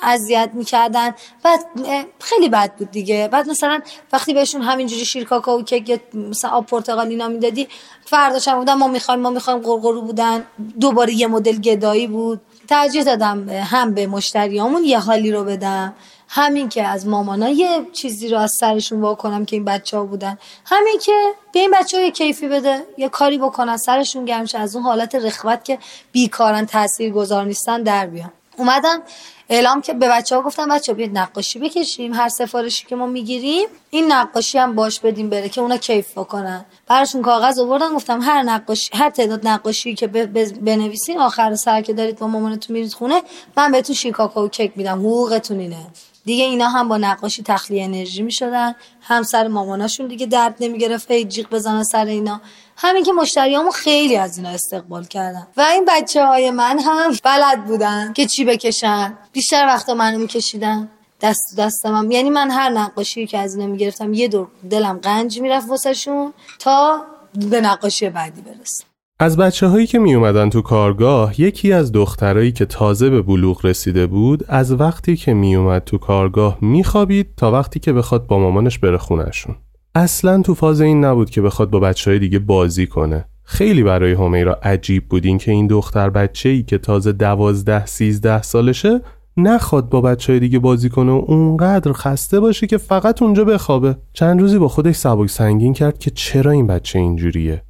اذیت می‌کردن. بعد خیلی بد بود دیگه. بعد مثلا وقتی بهشون همینجوری شیر کاکائو کیک مثلا آب پرتقال اینا می‌دادی فرداش هم بودن ما می‌خوایم ما می‌خوایم قرقرو بودن. دوباره یه مدل گدایی بود. ترجیح دادم هم به مشتریامون یه حالی رو بدم. همین که از مامانا یه چیزی رو از سرشون واکنم که این بچه ها بودن. همین که به این بچه ها یه کیفی بده یه کاری بکنن سرشون گرمشه از اون حالت رخوت که بیکارن تاثیر گذار نیستن در بیان. اومدم اعلام که به بچه ها گفتم بچه بیاید نقاشی بکشیم هر سفارشی که ما می‌گیریم این نقاشی هم باش بدیم بره که اونا کیف بکنن. براشون کاغذ آوردن گفتم هر نقاشی هر تعداد نقاشی که بنویسین آخر سر که دارید با مامانتون میرید خونه من بهتون شیکاکا و کیک میدم حقوقتون اینه. دیگه اینا هم با نقاشی تخلیه انرژی می‌شدن. هم سر ماماناشون دیگه درد نمی‌گرفت هی جیغ بزنن سر اینا. همین که مشتریامو خیلی از اینا استقبال کردن. و این بچه های من هم بلد بودن که چی بکشن. بیشتر وقتا منو میکشیدن. دست دستم هم. یعنی من هر نقاشی که از اینا می‌گرفتم یه دور دلم قنج می‌رفت واسه تا به نقاشی بعدی برسم. از بچه هایی که می اومدن تو کارگاه یکی از دخترایی که تازه به بلوغ رسیده بود از وقتی که می اومد تو کارگاه می خوابید تا وقتی که بخواد با مامانش بره خونشون اصلا تو فاز این نبود که بخواد با بچه های دیگه بازی کنه. خیلی برای همیرا عجیب بود این که این دختر بچه ای که تازه دوازده سیزده سالشه نخواد با بچه های دیگه بازی کنه و اونقدر خسته باشه که فقط اونجا بخوابه. چند روزی با خودش سبک سنگین کرد که چرا این بچه اینجوریه؟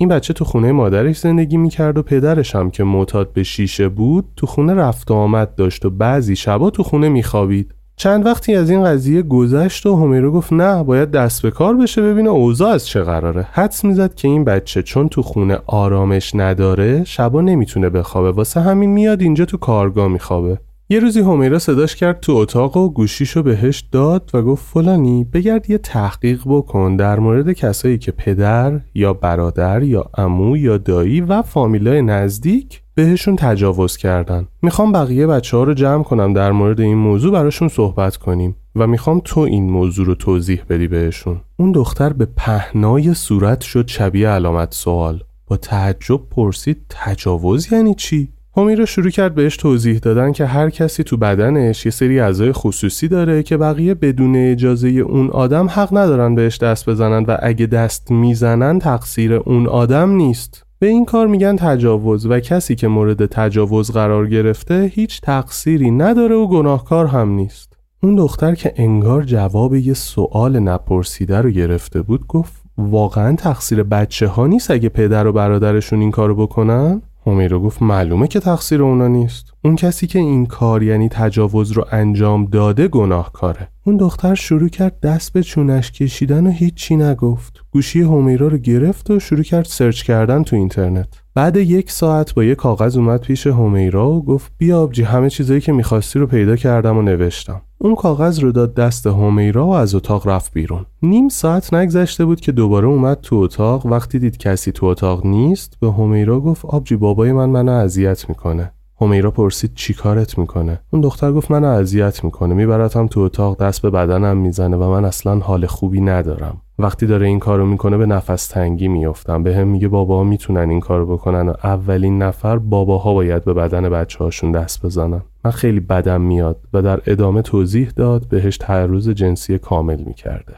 این بچه تو خونه مادرش زندگی می‌کرد و پدرش هم که معتاد به شیشه بود تو خونه رفت و آمد داشت و بعضی شبا تو خونه میخوابید. چند وقتی از این قضیه گذشت و همیرو گفت نه باید دست به کار بشه ببینه اوضاع از چه قراره. حدس می‌زد که این بچه چون تو خونه آرامش نداره شبا نمی‌تونه بخوابه. واسه همین میاد اینجا تو کارگاه میخوابه. یه روزی همیرا صداش کرد تو اتاق و گوشیشو بهش داد و گفت فلانی بگرد یه تحقیق بکن در مورد کسایی که پدر یا برادر یا امو یا دایی و فامیلای نزدیک بهشون تجاوز کردن. می‌خوام بقیه بچه ها رو جمع کنم در مورد این موضوع براشون صحبت کنیم و می‌خوام تو این موضوع رو توضیح بدی بهشون. اون دختر به پهنای صورت شد شبیه علامت سوال. با تعجب پرسید تجاوز یعنی چی؟ رو شروع کرد بهش توضیح دادن که هر کسی تو بدنش یه سری اعضای خصوصی داره که بقیه بدون اجازه اون آدم حق ندارن بهش دست بزنن و اگه دست می‌زنن تقصیر اون آدم نیست. به این کار میگن تجاوز و کسی که مورد تجاوز قرار گرفته هیچ تقصیری نداره و گناهکار هم نیست. اون دختر که انگار جواب یه سوال نپرسیده رو گرفته بود گفت واقعا تقصیر بچه ها نیست اگه پدر و برادرشون این کارو بکنن؟ همیرو گفت معلومه که تقصیر اونا نیست. اون کسی که این کار یعنی تجاوز رو انجام داده گناهکاره. اون دختر شروع کرد دست به چونش کشیدن و هیچی نگفت. گوشی همیرا رو گرفت و شروع کرد سرچ کردن تو اینترنت. بعد یک ساعت با یه کاغذ اومد پیش همیرا و گفت بیا آبجی همه چیزایی که می‌خواستی رو پیدا کردم و نوشتم. اون کاغذ رو داد دست همیرا و از اتاق رفت بیرون. نیم ساعت نگذشته بود که دوباره اومد تو اتاق. وقتی دید کسی تو اتاق نیست به همیرا گفت آبجی بابای من منو اذیت می‌کنه. همیرا پرسید چی کارت می‌کنه؟ اون دختر گفت منو اذیت می‌کنه میبرتم تو اتاق دست به بدنم می‌زنه و من اصلا حال خوبی ندارم. وقتی داره این کارو می‌کنه به نفس تنگی میفتم به هم میگه بابا می‌تونن این کارو بکنن. و اولین نفر باباها باید به بدن بچه هاشون دست بزنن. من خیلی بدم میاد و در ادامه توضیح داد بهش تعرض جنسی کامل می‌کرده.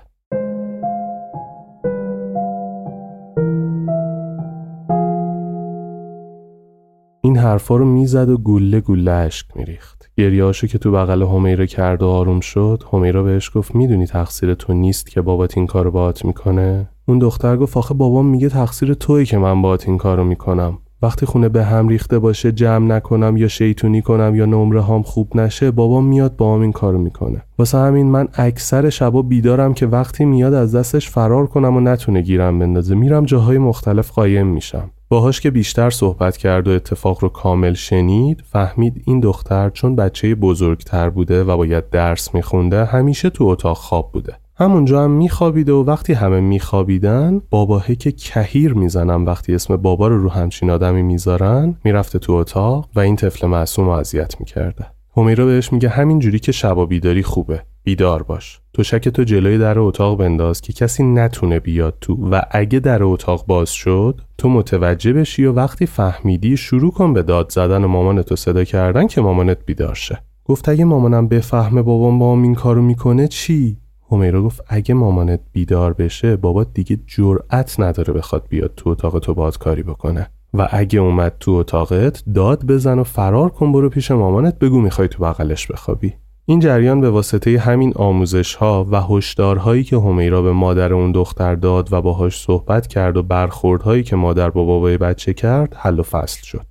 این حرفا رو می‌زد و گله گله اشک میریخت. گریهاشو که تو بغل همیرا کرد و آروم شد همیرا بهش گفت می‌دونی تقصیر تو نیست که بابات این کارو باهات می‌کنه؟ اون دختر گفت آخه بابام میگه تقصیر توی که من باهات این کارو می‌کنم. وقتی خونه به هم ریخته باشه جمع نکنم یا شیطونی کنم یا نمره هام خوب نشه بابام میاد با هم این کارو می‌کنه. واسه همین من اکثر شبا بیدارم که وقتی میاد از دستش فرار کنم و نتونه گیرم بندازه. میرم جاهای مختلف قایم میشم. باهاش که بیشتر صحبت کرد و اتفاق رو کامل شنید فهمید این دختر چون بچه بزرگتر بوده و باید درس میخونده همیشه تو اتاق خواب بوده. همونجا هم میخوابیده و وقتی همه میخوابیدن باباهه که کهیر می‌زنن وقتی اسم بابا رو رو همچین آدمی می‌ذارن می‌رفته تو اتاق و این طفل معصوم رو اذیت می‌کرده. همیرا بهش میگه همین جوری که شبا بیداری خوبه. بیدار باش. تشک تو جلوی در اتاق بنداز که کسی نتونه بیاد تو و اگه در اتاق باز شد تو متوجه بشی و وقتی فهمیدی شروع کن به داد زدن مامانتو صدا کردن که مامانت بیدار شه. گفت اگه مامانم بفهمه بابام با این کارو می‌کنه چی؟ همیرا گفت اگه مامانت بیدار بشه بابات دیگه جرأت نداره بخواد بیاد تو اتاق تو بازکاری بکنه. و اگه اومد تو اتاقت داد بزن و فرار کن برو پیش مامانت بگو می‌خوای تو بغلش بخوابی. این جریان به واسطه همین آموزش ها و هشدارهایی که همیرا به مادر اون دختر داد و باهاش صحبت کرد و برخوردهایی که مادر با بابای بچه کرد حل و فصل شد.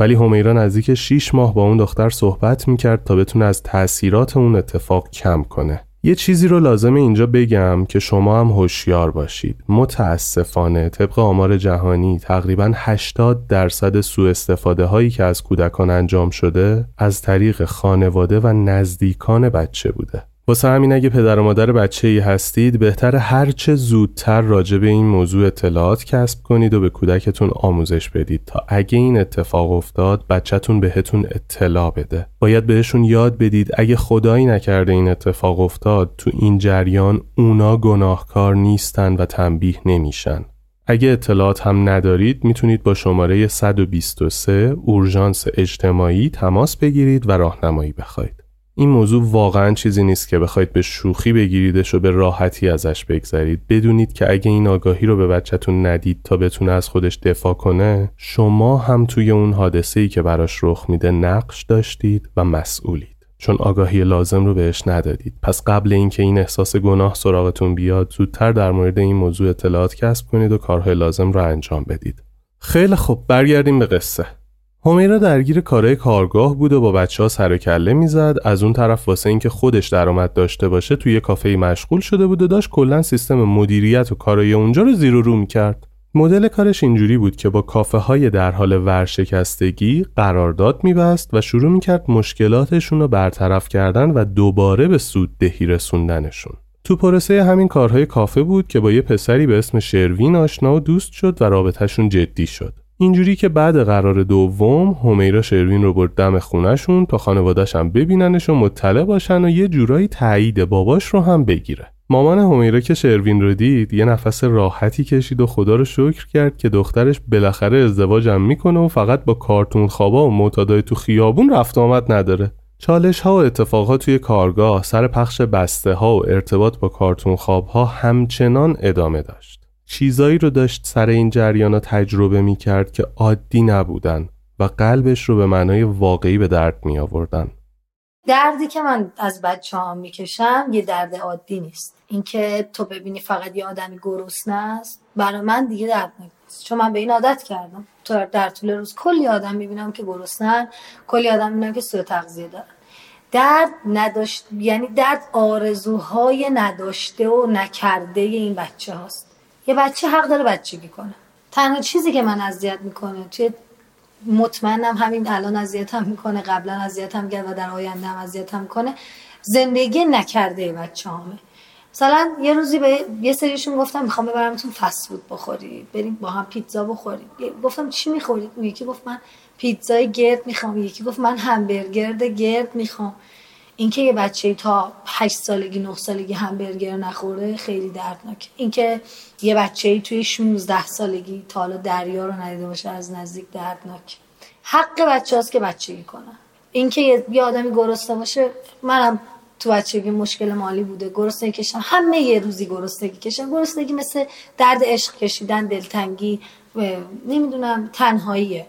ولی همیرا نزدیک 6 ماه با اون دختر صحبت می‌کرد تا بتونه از تاثیرات اون اتفاق کم کنه. یه چیزی رو لازم اینجا بگم که شما هم هوشیار باشید. متاسفانه طبق آمار جهانی تقریبا 80 درصد سوء استفاده هایی که از کودکان انجام شده از طریق خانواده و نزدیکان بچه بوده. واسه همین اگه پدر و مادر بچه ای هستید بهتر هرچه زودتر راجع به این موضوع اطلاعات کسب کنید و به کودکتون آموزش بدید تا اگه این اتفاق افتاد بچهتون بهتون اطلاع بده. باید بهشون یاد بدید اگه خدایی نکرده این اتفاق افتاد تو این جریان اونا گناهکار نیستن و تنبیه نمیشن. اگه اطلاعات هم ندارید می‌تونید با شماره 123 اورژانس اجتماعی تماس بگیرید و راهنمایی بخواید. این موضوع واقعا چیزی نیست که بخواید به شوخی بگیریدش و به راحتی ازش بگذرید. بدونید که اگه این آگاهی رو به بچهتون ندید تا بتونه از خودش دفاع کنه شما هم توی اون حادثه ای که براش رخ میده نقش داشتید و مسئولید. چون آگاهی لازم رو بهش ندادید. پس قبل اینکه این احساس گناه سراغتون بیاد زودتر در مورد این موضوع اطلاعات کسب کنید و کارهای لازم رو انجام بدید. خیلی خوب. برگردیم به قصه. همیرا درگیر کارهای کارگاه بود و با بچه ها سر و کله می‌زد. از اون طرف واسه اینکه خودش درآمد داشته باشه توی کافه مشغول شده بود و داشت کلا سیستم مدیریت و کارهای اونجا رو زیر و رو می‌کرد. مدل کارش اینجوری بود که با کافه های در حال ورشکستگی قرارداد میبست و شروع می‌کرد مشکلاتشون رو برطرف کردن و دوباره به سوددهی رسوندنشون. تو پروسه همین کارهای کافه بود که با یه پسری به اسم شروین آشنا و دوست شد و رابطهشون جدی شد. اینجوری که بعد قرار دوم همیرا شروین رو برد دم خونشون تا خانوادش هم ببیننش و مطلع باشن و یه جورایی تایید باباش رو هم بگیره. مامان همیرا که شروین رو دید یه نفس راحتی کشید و خدا رو شکر کرد که دخترش بالاخره ازدواجم می‌کنه و فقط با کارتون خوابا و معتادای تو خیابون رفت آمد نداره. چالش ها و اتفاقات توی کارگاه سر پخش بسته ها و ارتباط با کارتون خواب ها همچنان ادامه داشت. چیزایی رو داشت سر این جریان تجربه می کرد که عادی نبودن و قلبش رو به معنای واقعی به درد می آوردن. دردی که من از بچه ها می‌کشم یه درد عادی نیست. اینکه تو ببینی فقط یه آدمی گرسنه است برای من دیگه درد نیست. چون من به این عادت کردم. تو در طول روز کلی آدم می‌بینم که گرسنن کلی آدم می‌بینم که سوء تغذیه دارن. درد نداشت یعنی درد آرزوهای نداشته و نکرده این بچه هاست یه بچه حق داره بچگی کنه. تنها چیزی که من اذیت می‌کنه توی مطمئنم همین الان اذیتم می‌کنه قبلا اذیتم کرد و در آینده هم اذیتم کنه زندگی نکرده بچه همه مثلا یه روزی به یه سریشون گفتم می‌خوام ببرمتون فست فود بخوری بریم با هم پیتزا بخوریم. گفتم چی می‌خورید یکی گفت من پیتزای گرد می‌خوام. یکی گفت من همبرگر گرد می‌خوام. اینکه یه بچه تا 8 سالگی 9 سالگی همبرگر نخوره خیلی دردناکه. اینکه یه بچه ای توی 16 سالگی تا حالا دریا رو ندیده باشه از نزدیک دردناک حق بچه هاست که بچگی کنن. اینکه یه آدمی گرسنه باشه منم تو بچگی مشکل مالی بوده. گرسنگی کشم. همه یه روزی گرسنگی کشم. گرسنگی مثل درد عشق کشیدن دلتنگی نمی‌دونم تنهاییه.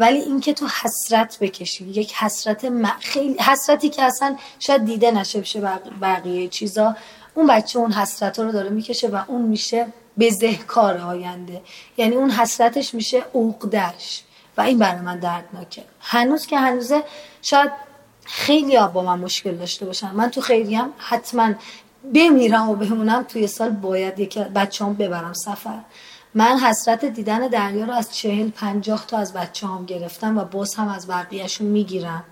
ولی اینکه تو حسرت بکشی. یک حسرت خیلی حسرتی که اصلا شاید دیده نشه بشه بقیه چیزا. اون بچه اون حسرت رو داره می‌کشه و اون میشه بزهکار آینده. یعنی اون حسرتش میشه عقدش و این برای من دردناکه. هنوز که هنوزه شاید خیلی با من مشکل داشته باشن. من تو خیلی هم حتما بمیرم و بمونم. توی سال باید یکی بچه هم ببرم سفر. من حسرت دیدن دریا رو از چهل پنجاه تا از بچه هم گرفتم و باز هم از بقیهشون می‌گیرم.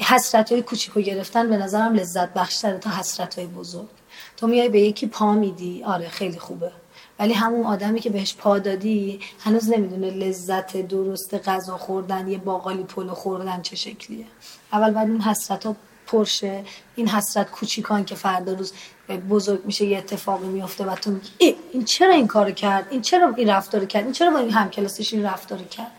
حسرت های کوچیکو گرفتن به نظرم لذت بخشتره تا حسرت های بزرگ. تو میای به یکی پا میدی آره خیلی خوبه. ولی همون آدمی که بهش پا دادی هنوز نمی‌دونه لذت درست غذا خوردن یه باقالی پلو خوردن چه شکلیه. اول باید این حسرت ها پرشه این حسرت کوچیکان که فردا روز بزرگ میشه یه اتفاقی میفته و تو میگی این چرا این کارو کرد؟ این چرا این رفتار کرد؟ این چرا با این همکلاسیش این رفتار کرد؟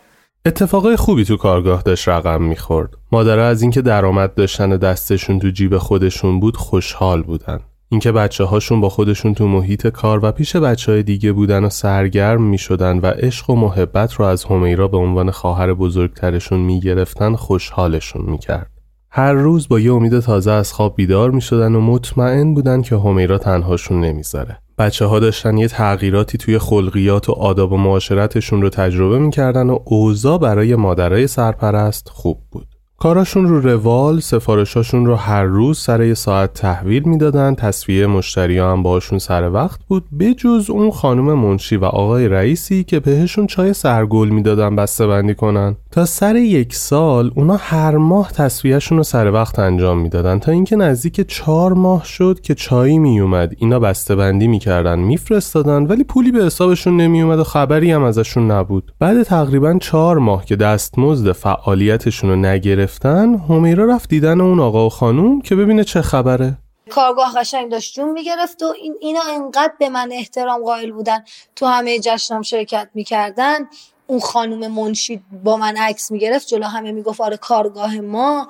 اتفاقای خوبی تو کارگاه داشت رقم می‌خورد. مادرها از اینکه درآمد داشتن و دستشون تو جیب خودشون بود خوشحال بودن. اینکه بچه هاشون با خودشون تو محیط کار و پیش بچه های دیگه بودن و سرگرم می شدن و عشق و محبت رو از همیرا به عنوان خواهر بزرگترشون می گرفتن خوشحالشون می کرد. هر روز با یه امید تازه از خواب بیدار می شدن و مطمئن بودن که همیرا تنهاشون نمی‌ذاره. بچه ها داشتن یه تغییراتی توی خلقیات و آداب و معاشرتشون رو تجربه می‌کردن و اوضاع برای مادرای سرپرست خوب بود. کاراشون رو روال سفارشاشون رو هر روز سر یه ساعت تحویل می‌دادن. تصویه مشتری هم باشون سر وقت بود. بجز اون خانم منشی و آقای رئیسی که بهشون چای سرگل می‌دادن بسته بندی کنن. تا سر یک سال اونا هر ماه تصویهشون رو سر وقت انجام می‌دادن. تا اینکه نزدیک چهار ماه شد که چایی میومد اینا بسته بندی می‌کردن میفرستادن ولی پولی به حسابشون نمیومد و خبری هم ازشون نبود. بعد تقریبا چهار ماه که دستمزد فعالیتشون رو نگرفت گرفتن همیرا رفت دیدن اون آقا و خانوم که ببینه چه خبره. کارگاه قشنگ داشت جون می‌گرفت و این اینا انقدر به من احترام قائل بودن. تو همه جشنم شرکت می‌کردن. اون خانوم منشید با من عکس می‌گرفت جلو همه می‌گفت آره کارگاه ما.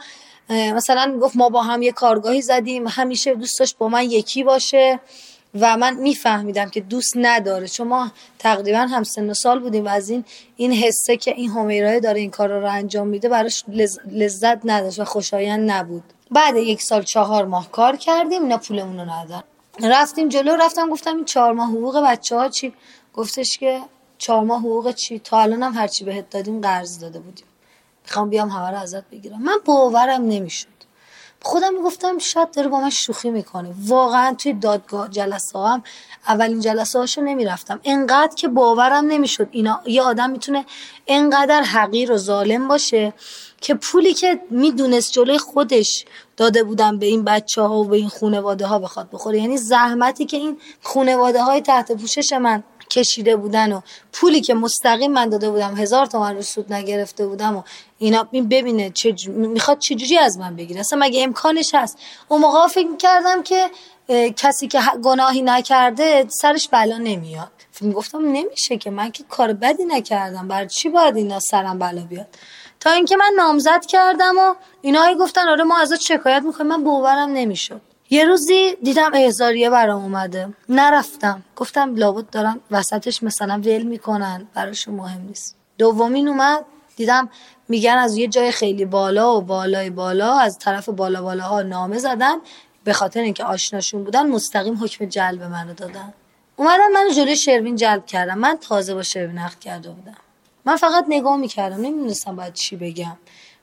مثلا می‌گفت ما با هم یه کارگاهی زدیم. همیشه دوست داشت با من یکی باشه. و من میفهمیدم که دوست نداره. چون ما تقریبا هم سن و سال بودیم و از این این حسه که این همیرای داره این کار رو انجام میده براش لذت نداشت و خوشایند نبود. بعد یک سال چهار ماه کار کردیم اینا پولمون رو ندارن رفتیم جلو رفتم گفتم این چهار ماه حقوق بچه ها چی؟ گفتش که چهار ماه حقوق چی؟ تا الان هم هرچی بهت دادیم قرض داده بودیم. می‌خوام بیام همه رو ازت بگیرم. من باورم نمی‌شد. خودم می‌گفتم شاید داره با من شوخی می‌کنه. واقعا توی دادگاه جلسه هم اولین جلسه هاشو نمی‌رفتم. انقدر که باورم نمی‌شد اینا یه آدم می‌تونه انقدر حقیر و ظالم باشه که پولی که می‌دونست جلوی خودش داده بودم به این بچه ها و به این خونواده ها بخواد بخوره. یعنی زحمتی که این خونواده های تحت پوشش من کشیده بودن و پولی که مستقیم من داده بودم هزار تومن رو سود نگرفته بودم و اینا این ببینه چه می‌خواد چجوری از من بگیره. اصلا مگه امکانش هست؟ اون موقع فکر کردم که کسی که گناهی نکرده سرش بلا نمیاد. گفتم نمیشه که من که کار بدی نکردم. بر چی باید اینا سرم بلا بیاد؟ تا اینکه من نامزد کردم و اینا گفتن آره ما ازت شکایت می‌کنیم. من باورم نمی‌شد. یه روزی دیدم احزاریه برام اومده. نرفتم. گفتم لابد دارن وسطش مثلا ول می‌کنن. براشون مهم نیست. دومین اومد. دیدم میگن از یه جای خیلی بالا و بالای بالا از طرف بالا بالاها نامه زدن. به خاطر اینکه آشناشون بودن مستقیم حکم جلب منو دادن. اومدن منو جلوی شروین جلب کردم من تازه با شروین حق کرده بودم. من فقط نگاه می‌کردم. نمی‌دونستم باید چی بگم.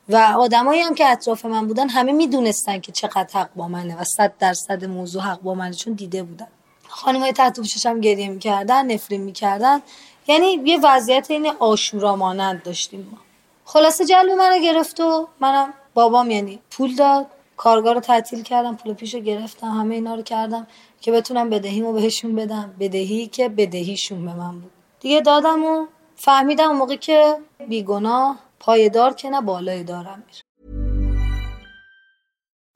و آدمایی هم که اطراف من بودن همه می‌دونستن که چقدر حق با منه و صد درصد موضوع حق با منه چون دیده بودن. خانمای تحت پوشش هم گریه می‌کردن نفرین می‌کردن. یعنی یه وضعیت این آشورا مانند داشتیم ما. خلاصه جلب منو گرفت و منم بابام یعنی پول داد. کارگاه رو تعطیل کردم پول پیشو گرفتم همه اینا رو کردم که بتونم بدهیمو بهشون بدم. بدهی که بدهیشون به من بود. دیگه دادم و فهمیدم اون موقع که بیگناه پایدار که نه بالای دارم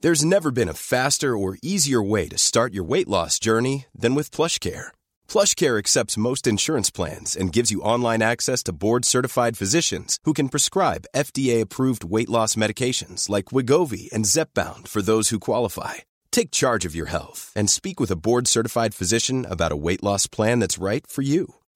There's never been a faster or easier way to start your weight loss journey than with PlushCare. PlushCare accepts most insurance plans and gives you online access to board-certified physicians who can prescribe FDA-approved weight loss medications like Wigovi and Zepbound for those who qualify. Take charge of your health and speak with a board-certified physician about a weight loss plan that's right for you.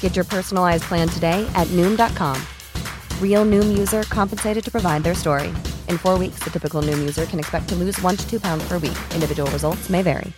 Get your personalized plan today at Noom.com. Real Noom user compensated to provide their story. In four weeks, the typical Noom user can expect to lose one to two pounds per week. Individual results may vary.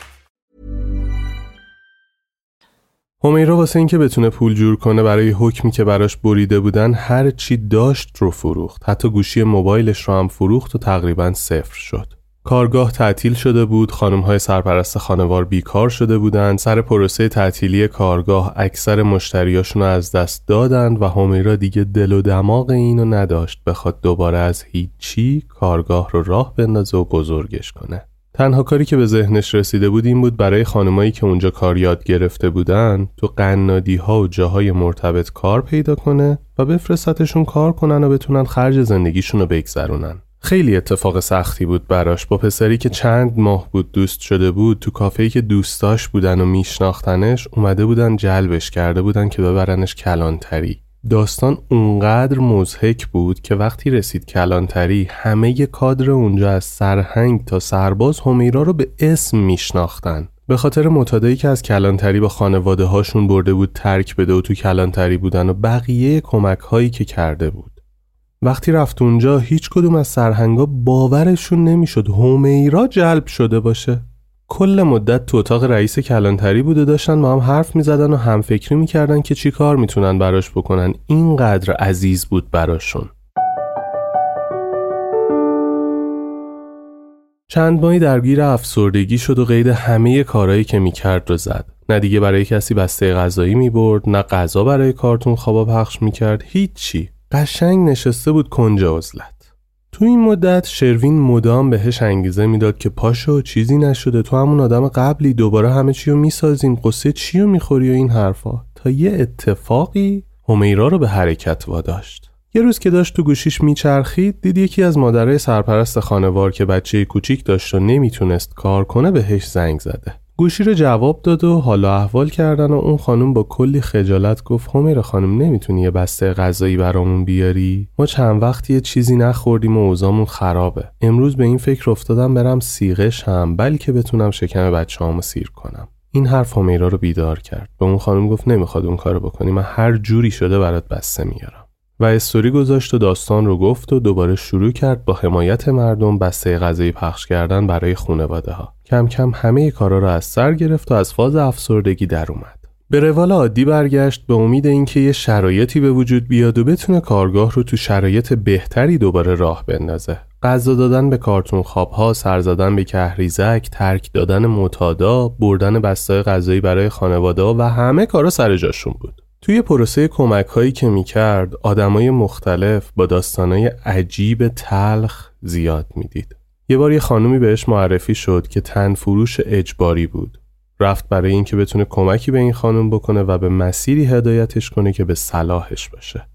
همیرا واسه اینکه بتونه پول جور کنه برای حکمی که براش بریده بودن هر چی داشت رو فروخت حتی گوشی موبایلش رو هم فروخت و تقریبا صفر شد کارگاه تعطیل شده بود خانمهای سرپرست خانوار بیکار شده بودند. سر پروسه تعطیلی کارگاه اکثر مشتریاشون رو از دست دادند و همیرا دیگه دل و دماغ اینو نداشت. بخواد دوباره از هیچی کارگاه رو راه بندازه و بزرگش کنه. تنها کاری که به ذهنش رسیده بود این بود برای خانمایی که اونجا کار یاد گرفته بودن تو قنادی ها و جاهای مرتبط کار پیدا کنه و بفرستتشون کار کنن و بتونن خرج زندگیشون رو بگذرونن. خیلی اتفاق سختی بود براش. با پسری که چند ماه بود دوست شده بود تو کافه‌ای که دوستاش بودن و میشناختنش اومده بودن جلبش کرده بودن که ببرنش کلانتری. داستان اونقدر مزهک بود که وقتی رسید کلانتری همه کادر اونجا از سرهنگ تا سرباز همیرا رو به اسم میشناختن. به خاطر متادایی که از کلانتری با خانواده هاشون برده بود ترک بده و تو کلانتری بودن و بقیه کمک هایی که کرده بود. وقتی رفت اونجا هیچ کدوم از سرهنگا باورشون نمی‌شد همیرا جلب شده باشه. کل مدت تو اتاق رئیس کلانتری بود و داشتن با هم حرف می‌زدن و هم فکری می‌کردن که چی کار می‌تونن براش بکنن. اینقدر عزیز بود براشون. چند ماهی درگیر افسردگی شد و قید همه کارهایی که می‌کرد رو زد. نه دیگه برای کسی بسته غذایی می‌برد نه غذا برای کارتون خوابا پخش می‌کرد هیچی. قشنگ نشسته بود کنج عزلت تو این مدت شروین مدام بهش انگیزه می‌داد که پاشو چیزی نشده تو همون آدم قبلی دوباره همه چی رو می‌سازیم قصه چی رو می‌خوری و این حرفا. تا یه اتفاقی همیرا رو به حرکت واداشت. یه روز که داشت تو گوشیش میچرخید دید یکی از مادرای سرپرست خانوار که بچه کوچیک داشت و نمی‌تونست کار کنه بهش زنگ زده. گوشی رو جواب داد و حالا احوال کردن و اون خانم با کلی خجالت گفت همیر خانم نمی‌تونی یه بسته غذایی برامون بیاری؟ ما چند وقت یه چیزی نخوردیم و اوزامون خرابه. امروز به این فکر افتادم برم سیغش هم بلکه بتونم شکم بچه سیر کنم. این حرف همیرا رو بیدار کرد. به اون خانم گفت نمی‌خواد اون کارو بکنی من هر جوری شده برات بسته میارم. و استوری گذاشت و داستان رو گفت و دوباره شروع کرد با حمایت مردم بسته غذایی پخش کردن برای خانواده ها کم کم همه کارا را از سر گرفت و از فاز افسردگی در اومد. به روال عادی برگشت به امید اینکه یه شرایطی به وجود بیاد و بتونه کارگاه رو تو شرایط بهتری دوباره راه بندازه. غذا دادن به کارتون خوابها، سر زدن به کهریزک، ترک دادن متادا، بردن بستای غذایی برای خانواده و همه کارا سر جاشون بود. توی پروسه کمک هایی که می‌کرد آدمای مختلف با داستانای عجیب تلخ زیاد می‌دید. یه بار یه خانومی بهش معرفی شد که تن فروش اجباری بود. رفت برای اینکه بتونه کمکی به این خانم بکنه و به مسیری هدایتش کنه که به صلاحش باشه.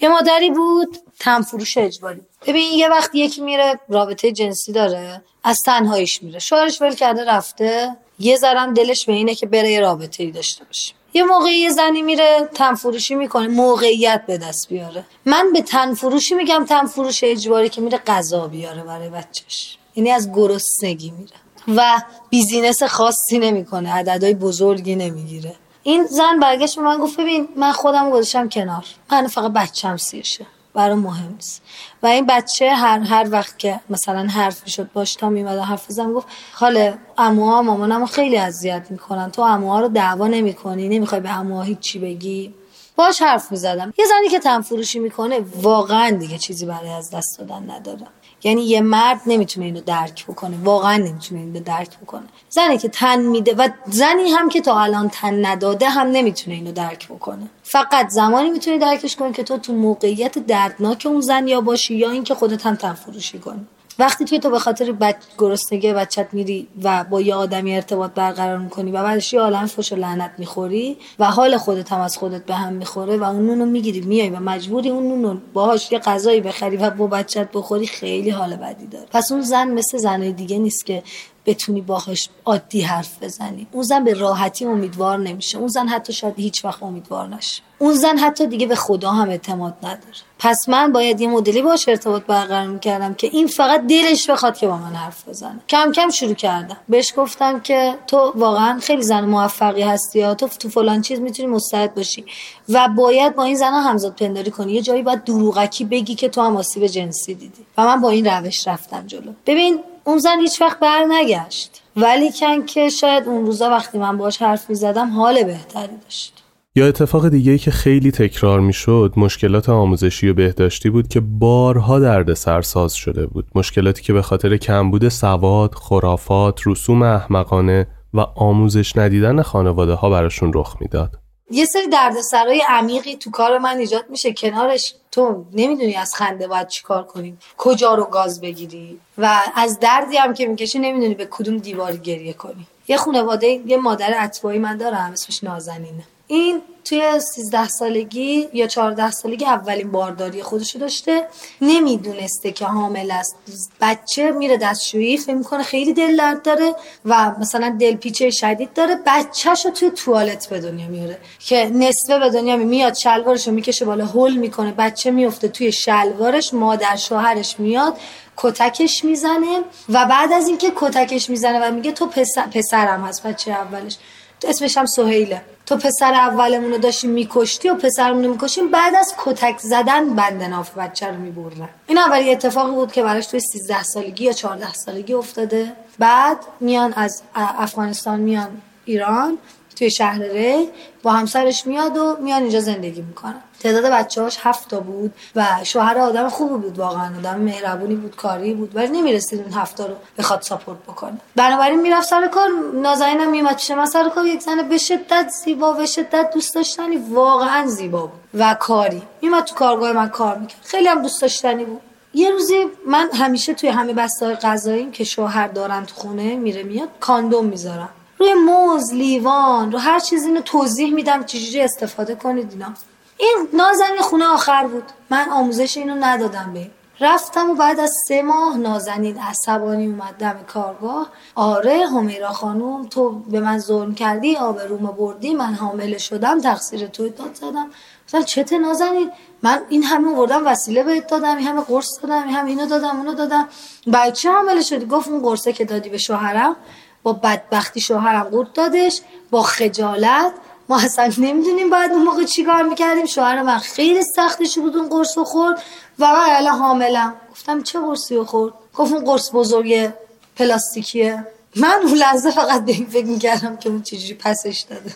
یه مادری بود تن فروش اجباری ببین یه وقت یکی میره رابطه جنسی داره از تنهاییش میره شوهرش ول کرده رفته یه ذرم دلش به اینه که بره یه رابطه ای داشته باشه یه موقعی یه زنی میره تنفروشی می‌کنه موقعیت به دست بیاره. من به تنفروشی میگم تنفروش اجباری که میره غذا بیاره برای بچهش. یعنی از گرسنگی میره. و بیزینس خاصی نمی‌کنه عددهای بزرگی نمی‌گیره. این زن برگشت به من گفت ببین من خودم گذاشتم کنار. من فقط بچم سیرشه. برای مهم نیست. و این بچه هر هر وقت که مثلا حرف می‌شد باش تا میمد حرف بزنم گفت خاله عموها مامانمو خیلی اذیت می‌کنن. تو عموها رو دعوا نمی‌کنی نمی‌خوای به عموها هیچی بگی. باش حرف می‌زدم. یه زنی که تنفروشی می‌کنه واقعا دیگه چیزی برای از دست دادن نداره. یعنی یه مرد نمی‌تونه اینو درک بکنه واقعا نمی‌تونه اینو درک بکنه. زنی که تن میده و زنی هم که تا الان تن نداده هم نمی‌تونه اینو درک بکنه. فقط زمانی می‌تونی درکش کنی که تو تو موقعیت دردناک اون زن یا باشی یا اینکه خودت هم تن فروشی کنی. وقتی توی تو به خاطر بچ... گرسنگی بچت میری و با یه آدمی ارتباط برقرار می‌کنی و بعدش یه عالم فش و لعنت می‌خوری و حال خودت هم از خودت به هم می‌خوره و اون نونو می‌گیری میای و مجبوری اون نونو باهاش یه غذایی بخری و با بچت بخوری خیلی حال بدی داره. پس اون زن مثل زنای دیگه نیست که بتونی باهاش عادی حرف بزنی. اون زن به راحتی امیدوار نمیشه. اون زن حتی شاید هیچ وقت امیدوار نشه. اون زن حتی دیگه به خدا هم اعتماد نداره. پس من باید یه مدلی باش ارتباط برقرار می‌کردم که این فقط دلش بخواد که با من حرف بزنه. کم کم شروع کردم. بهش گفتم که تو واقعا خیلی زن موفقی هستی یا تو تو فلان چیز می‌تونی مستعد باشی و باید با این زن همزاد پنداری کنی. یه جایی باید دروغکی بگی که تو هم آسیب جنسی دیدی. و من با این روش رفتم جلو. ببین اون زن هیچ وقت بر نگشت. ولی کن که شاید اون روزا وقتی من باش حرف می زدم حال بهتری داشت. یا اتفاق دیگه که خیلی تکرار می‌شد مشکلات آموزشی و بهداشتی بود که بارها درد سرساز شده بود. مشکلاتی که به خاطر کمبود سواد، خرافات، رسوم احمقانه و آموزش ندیدن خانواده ها براشون رخ می‌داد. یه سری دردسرای عمیقی تو کار من ایجاد میشه. کنارش تو نمی‌دونی از خنده باید چیکار کنی کجا رو گاز بگیری و از دردی هم که می‌کشی نمی‌دونی به کدوم دیواری گریه کنی. یه خانواده یه مادر اتباعی من دارم اسمش نازنینه. این توی 13 سالگی یا 14 سالگی اولین بارداری خودشو داشته. نمی‌دونسته که حامل است. بچه میره دستشویی فکر می‌کنه خیلی دل درد داره و مثلا دل پیچه شدید داره. بچهش رو توی توالت به دنیا میاره. که نصفه به دنیا میاد شلوارش رو می‌کشه بالا هول می‌کنه. بچه میفته توی شلوارش مادر شوهرش میاد کتکش می‌زنه و بعد از اینکه کتکش می‌زنه و میگه تو پسر پسرم هست بچه اولش. اسمش هم سهیله. تو پسر اولمون رو داشتیم میکشتی و پسرمون رو می‌کشیم بعد از کتک زدن بند ناف بچه رو می‌برن این اولی اتفاقی بود که براش توی 13 سالگی یا 14 سالگی افتاده. بعد میان از افغانستان میان ایران. توی شهر ری با همسرش میاد و میان اینجا زندگی می‌کنن. تعداد بچه‌هاش هفت تا بود و شوهر آدم خوبی بود واقعا. آدم مهربونی بود کاری بود ولی نمی‌رسید اون هفت رو بخواد ساپورت بکنه. بنابراین می‌رفت سر کار نازنینم میومد پیش من سر کار یک زن به شدت زیبا به شدت دوست داشتنی واقعا زیبا بود و کاری. میومد تو کارگاه من کار می‌کرد. خیلی هم دوست داشتنی بود. یه روزی من همیشه توی همه بستای غذاییم که شوهر دارن تو خونه میره میاد کاندوم می‌ذارم. روی موز لیوان رو هر چیزی اینو توضیح میدم چجوری استفاده کنید اینا. این نازنین خونه آخر بود. من آموزش اینو ندادم به. رفتم و بعد از سه ماه نازنین عصبانی اومد دم کارگاه. آره همیرا خانوم تو به من ظلم کردی آبروم بردی من حامله شدم تقصیر تو داد زدم. مثلا چته نازنین؟ من این همه وردم وسیله بهت دادم این همه قرص دادم این همه اینو دادم اونو دادم. بچه حامله شدی؟ گفت اون قرصه که دادی به شوهرم. با بدبختی شوهرم قورت دادش با خجالت. ما اصلا نمی‌دونیم باید اون موقع چیکار می‌کردیم. شوهر من خیلی سختش بود اون قرص خورد. و من الان حاملم. گفتم چه قرصی خورد؟ گفت اون قرص بزرگ پلاستیکیه. من اون لحظه فقط به این فکر می‌کردم که اون چجوری پسش داده.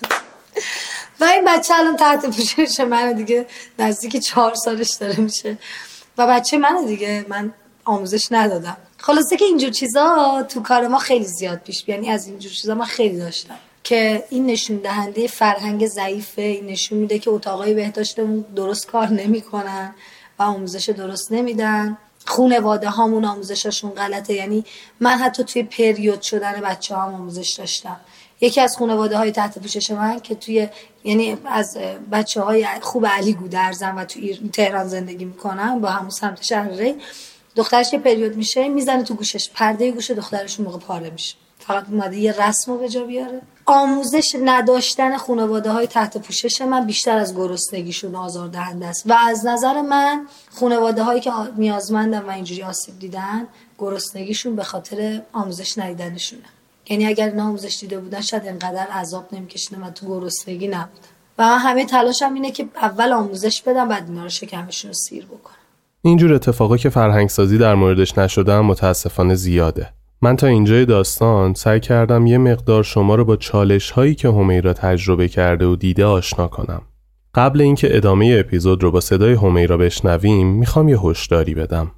و این بچه الان تحت پوشش من دیگه. نزدیک چهار سالش داره میشه. و بچه من دیگه. من آموزش ندادم. خلاصه که اینجور چیزا تو کار ما خیلی زیاد پیش یعنی از اینجور چیزا من خیلی داشتم که این نشون دهنده فرهنگ ضعیفه. این نشون میده که اتاقای بهداشتمون درست کار نمی‌کنن و آموزش درست نمیدن. خونواده هامون آموزششون غلطه. یعنی من حتی توی پریود شدن بچه هم آموزش داشتم. یکی از خانواده های تحت پوشش من که توی یعنی از بچه های خوب علی گودرزن و توی تهران زندگی می‌کنن با همون سمت شهر ری دخترش که پریود میشه می‌زنه تو گوشش. پرده گوش دخترش موقع پاره میشه. فقط اومده یه رسم رو به جا بیاره. آموزش نداشتن خانواده های تحت پوشش من بیشتر از گرسنگیشون آزار دهنده است. و از نظر من خانواده هایی که نیازمندن و اینجوری آسیب دیدن گرسنگیشون به خاطر آموزش ندیدنشونه. یعنی اگر اینا آموزش دیده بودن شاید انقدر عذاب نمیکشیدن و تو گرسنگی نبودن. و من همه تلاشم اینه که اول آموزش بدم بعد اینا رو شکمشون رو سیر بکنم اینجور اتفاقا که فرهنگسازی در موردش نشده متاسفانه زیاده من تا اینجای داستان سعی کردم یه مقدار شما رو با چالش هایی که همیرا تجربه کرده و دیده آشنا کنم. قبل اینکه ادامه اپیزود رو با صدای همیرا بشنویم می‌خوام یه هشداری بدم.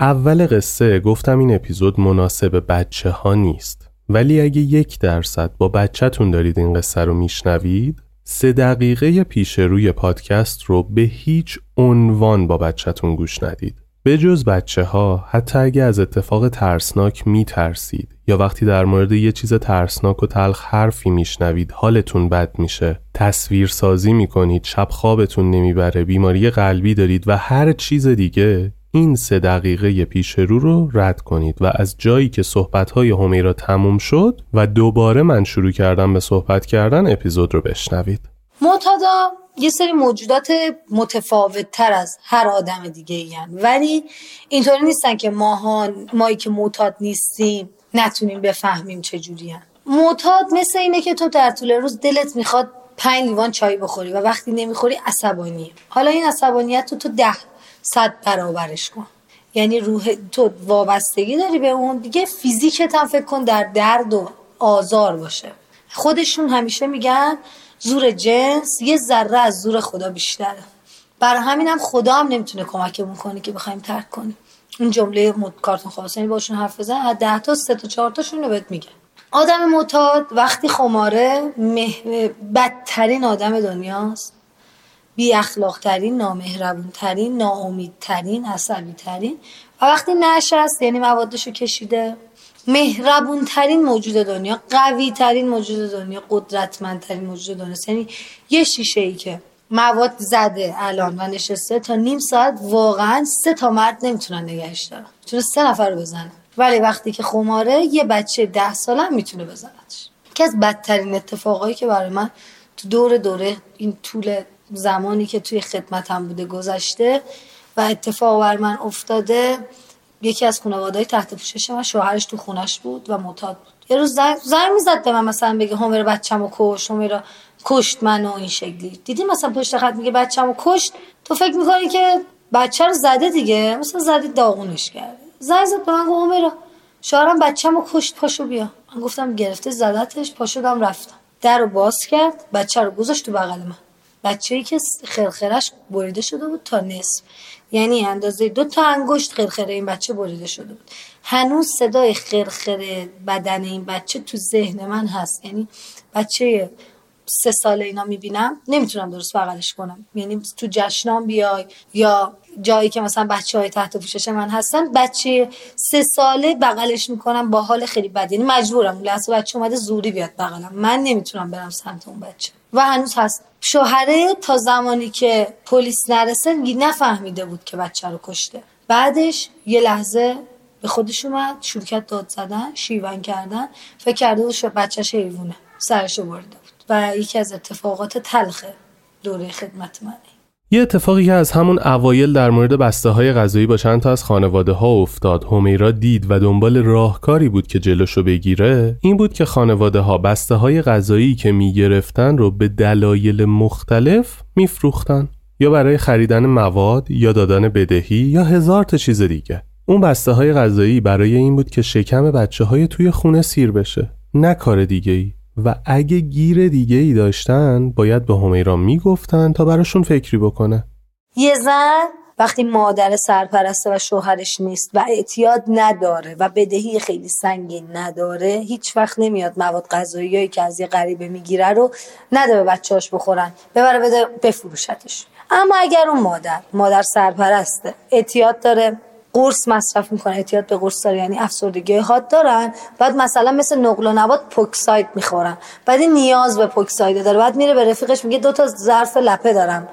اول قصه گفتم این اپیزود مناسب بچه ها نیست. ولی اگه یک درصد با بچهتون دارید این قصه رو میشنوید سه دقیقه پیش روی پادکست رو به هیچ عنوان با بچهتون گوش ندید. به جز بچه ها حتی اگه از اتفاق ترسناک می ترسید یا وقتی در مورد یه چیز ترسناک و تلخ حرفی میشنوید حالتون بد میشه تصویر سازی می‌کنید شب خوابتون نمی‌بره بیماری قلبی دارید و هر چیز دیگه این سه دقیقه پیش رو رو رد کنید و از جایی که صحبتهای همیرا تموم شد و دوباره من شروع کردم به صحبت کردن اپیزود رو بشنوید. معتادا یه سری موجودات متفاوت تر از هر آدم دیگه این ولی اینطوری نیستن که ماها مایی که معتاد نیستیم نتونیم بفهمیم هن. معتاد مثل اینه که تو در طول روز دلت می‌خواد پنج لیوان چای بخوری و وقتی نمی‌خوری عصبانی حالا این عصبانیت تو تو ده صد برابرش کن. یعنی روح تو وابستگی داری به اون دیگه فیزیکت هم فکر کن در درد و آزار باشه. خودشون همیشه میگن زور جنس یه ذره از زور خدا بیشتره. برای همینم خدا هم نمی‌تونه کمکمون کنه که بخوایم ترک کنیم. این جمله کارتون خواسته باشون حرف بزن از ده تا سه تا چهار تاشون رو بهت میگه آدم معتاد وقتی خماره بدترین آدم دنیاست. بی اخلاق ترین نامهربون ترین ناامید ترین عصبی ترین و وقتی نشست یعنی موادشو کشیده مهربون ترین موجود دنیا قوی ترین موجود دنیا قدرتمند ترین موجود دنیا. یعنی یه شیشه ای که مواد زده الان و نشسته تا نیم ساعت واقعا سه تا مرد نمی‌تونن نگهش دارن. چون سه نفر رو بزنه. ولی وقتی که خماره یه بچه ده ساله می‌تونه بزنتش. که از بدترین اتفاقایی که برای من تو دور دوره این طول زمانی که توی خدمتم بوده گذشته و اتفاق بر من افتاده یکی از خانواده‌های تحت پوشش من شوهرش تو خونش بود و معتاد بود. یه روز زنگ می‌زد به من مثلا بگه همر بچه‌مو کشت همر کشت منو این شکلی. دیدی مثلا پشت خط میگه بچه‌مو کشت؟ تو فکر می‌کنی که بچه رو زده دیگه؟ مثلا زدی داغونش کرده. زنگ زد به من گفت شوهرم بچه‌مو کشت پاشو بیا. من گفتم گرفته زدتش پاشو رفتم. در رو باز کرد بچه رو گذاشت تو بغل من. بچه ای که خرخرش بریده شده بود تا نصف. یعنی اندازه دو تا انگشت خرخره این بچه بریده شده بود. هنوز صدای خرخره بدن این بچه تو ذهن من هست. یعنی بچه سه ساله اینا می‌بینم. نمی‌تونم درست بغلش کنم. یعنی تو جشنام بیای یا جایی که مثلا بچه های تحت پوشش من هستن بچه سه ساله بغلش می‌کنم با حال خیلی بد. یعنی مجبورم. لحظه بچه اومده زوری بیاد بغلم. من نمی‌تونم برم سمت اون بچه. و هنوز هست. شوهره تا زمانی که پلیس نرسه نفهمیده بود که بچه رو کشته. بعدش یه لحظه به خودش اومد شرکت داد زدن شیون کردن. فکر کرده بود بچهش حیوونه. سرشو برده بود. و یکی از اتفاقات تلخ دوره خدمت منه. یه اتفاقی که از همون اوایل در مورد بسته های غذایی با چند تا از خانواده ها افتاد همیرا دید و دنبال راهکاری بود که جلوشو بگیره این بود که خانواده ها بسته های غذایی که می‌گرفتن رو به دلایل مختلف میفروختن یا برای خریدن مواد یا دادن بدهی یا هزار تا چیز دیگه. اون بسته های غذایی برای این بود که شکم بچه های توی خونه سیر بشه نه کار دیگه ای و اگه گیر دیگه ای داشتن باید به همیرا می‌گفتن تا براشون فکری بکنه. یه زن وقتی مادر سرپرسته و شوهرش نیست و اعتیاد نداره و بدهی خیلی سنگین نداره هیچ وقت نمیاد مواد غذایی که از یه غریبه می‌گیره رو نده به بچهاش بخورن ببره بده بفروشتش. اما اگر اون مادر مادر سرپرسته اعتیاد داره قرص مصرف می‌کنه اعتیاد به قرص داره یعنی افسردگی حاد دارن. بعد مثلا مثل نقل و نبات پوکساید می‌خورن. بعد این نیاز به پوکساید داره. بعد میره به رفیقش میگه دو تا ظرف لپه دارم.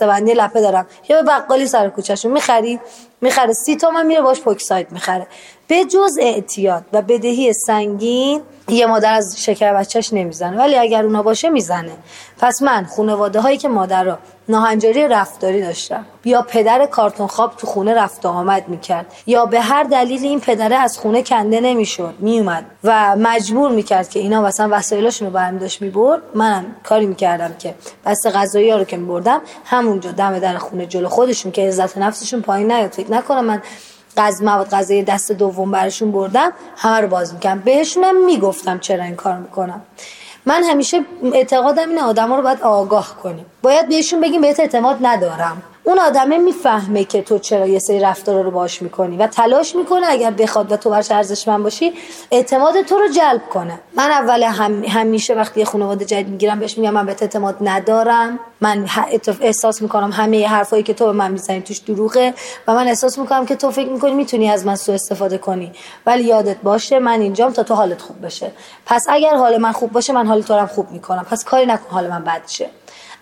بندی لپه دارم. یا به بقالی سر کوچهشون می‌خری. می‌خره. سی تومن میره باش پوکساید می‌خره. به جز اعتیاد و بدهی سنگین یه مادر از شکر بچهش نمی‌زنه. ولی اگر اونا باشه می‌زنه. پس من خانواده هایی که مادر را ناهنجاری رفتاری داشتم یا پدر کارتون خواب تو خونه رفت آمد می‌کرد یا به هر دلیل این پدره از خونه کنده نمی‌شد میومد و مجبور می‌کرد که اینا مثلا وسایلاشون رو برمی داشت می‌برد منم کاری می‌کردم که بس غذایی ها رو که میبردم همونجا دم در خونه جلو خودشون که عزت نفسشون پایین نیاد. نکنم. من غذا مواد غذایی دست دوم برشون بردم همه رو باز می‌کنم. بهشونم می‌گفتم چرا این کار می‌کنم. من همیشه اعتقادم این آدما رو باید آگاه کنیم. باید بهشون بگیم بهت اعتماد ندارم. اون آدمه می‌فهمه که تو چرا یه سری رفتار رو باش می‌کنی و تلاش می‌کنه اگر بخواد و تو برش ارزشمند باشی اعتماد تو رو جلب کنه. من اول هم همیشه وقتی یه خانواده جدید می‌گیرم بهش میگم من بهت اعتماد ندارم. من احساس می‌کنم همه حرفایی که تو به من می‌زنی توش دروغه و من احساس می‌کنم که تو فکر می‌کنی می‌تونی از من سوء استفاده کنی. ولی یادت باشه من اینجام تا تو حالت خوب بشه. پس اگر حال من خوب باشه من حال تو رو خوب می‌کنم. پس کاری نکن حال من بد شه.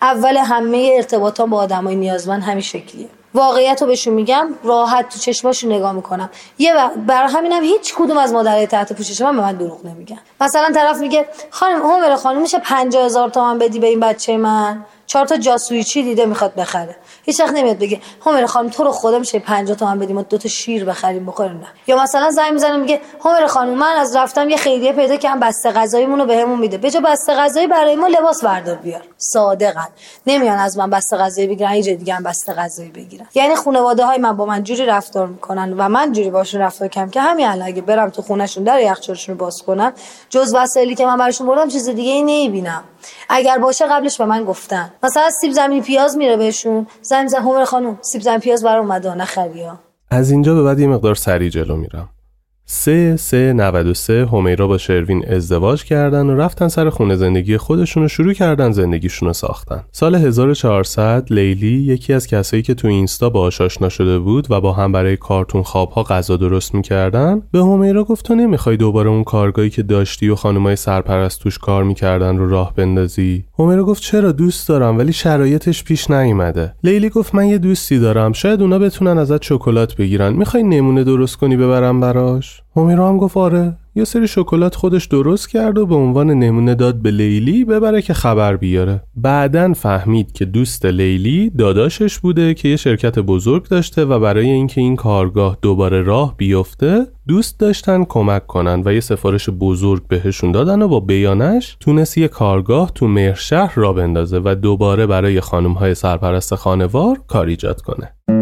اول همه ارتباطات با آدمای نیازمند همین شکلیه. واقعیت رو بهشون میگم راحت تو چشماشون نگاه می‌کنم. یه وقت برای همینم هیچ کدوم از مادرای تحت پوشش من به من دروغ نمیگن. مثلا طرف میگه خانم عمر خانم میشه 50 هزار تومن بدی به این بچه من؟ چهار تا جاسویچی دیده می‌خواد بخره. هیچ وقت نمیاد بگه همر خانم تو رو خدا میشه 50 تومن بدیم و دو تا شیر بخریم بخوریم نه. یا مثلا زنگ می‌زنه میگه همر خانم من از رفتم یه خیریه پیدا کردم بسته غذاییمون رو بهمون میده. بجا بسته غذایی برای ما لباس بردار بیار. صادقا. نمیان از من بسته غذایی بگیرن یه دیگه هم بسته غذایی بگیرن. یعنی خانواده های من با من جوری رفتار می‌کنن و من جوری باشون رفتار کم که همین الان اگه برم تو خونهشون در یخچالشون باز کنم جز وسایلی که من براشون بردم چیز دیگه ای نمی‌بینم. اگر باشه قبلش به من گفتن. مثلا سیب زمینی پیاز میره بهشون. زمین همر خانم سیب زمینی پیاز برام اومده نخری از اینجا به بعد یه مقدار سری جلو میرم. سه سه 93 همیرا با شروین ازدواج کردن و رفتن سر خونه زندگی خودشون و شروع کردن زندگیشون رو ساختن. سال 1400 لیلی یکی از کسایی که تو اینستا با آشنا شده بود و با هم برای کارتون خوابها غذا درست می‌کردن به همیرا گفت تو نمی‌خوای دوباره اون کارگاهی که داشتی و خانمای سرپرست توش کار می‌کردن رو راه بندازی؟ همیرا گفت چرا دوست دارم ولی شرایطش پیش نیومده. لیلی گفت من یه دوستی دارم شاید اونا بتونن ازت شکلات بگیرن. می‌خوای نمونه درست کنی ببرم براش؟ همیرا هم گفت آره یه سری شکلات خودش درست کرد و به عنوان نمونه داد به لیلی ببره که خبر بیاره. بعدا فهمید که دوست لیلی داداشش بوده که یه شرکت بزرگ داشته و برای اینکه این کارگاه دوباره راه بیفته دوست داشتن کمک کنن و یه سفارش بزرگ بهشون دادن و با بیانش تونست یه کارگاه تو مهرشهر را بندازه و دوباره برای خانم های سرپرست خانوار کار ایجاد کنه.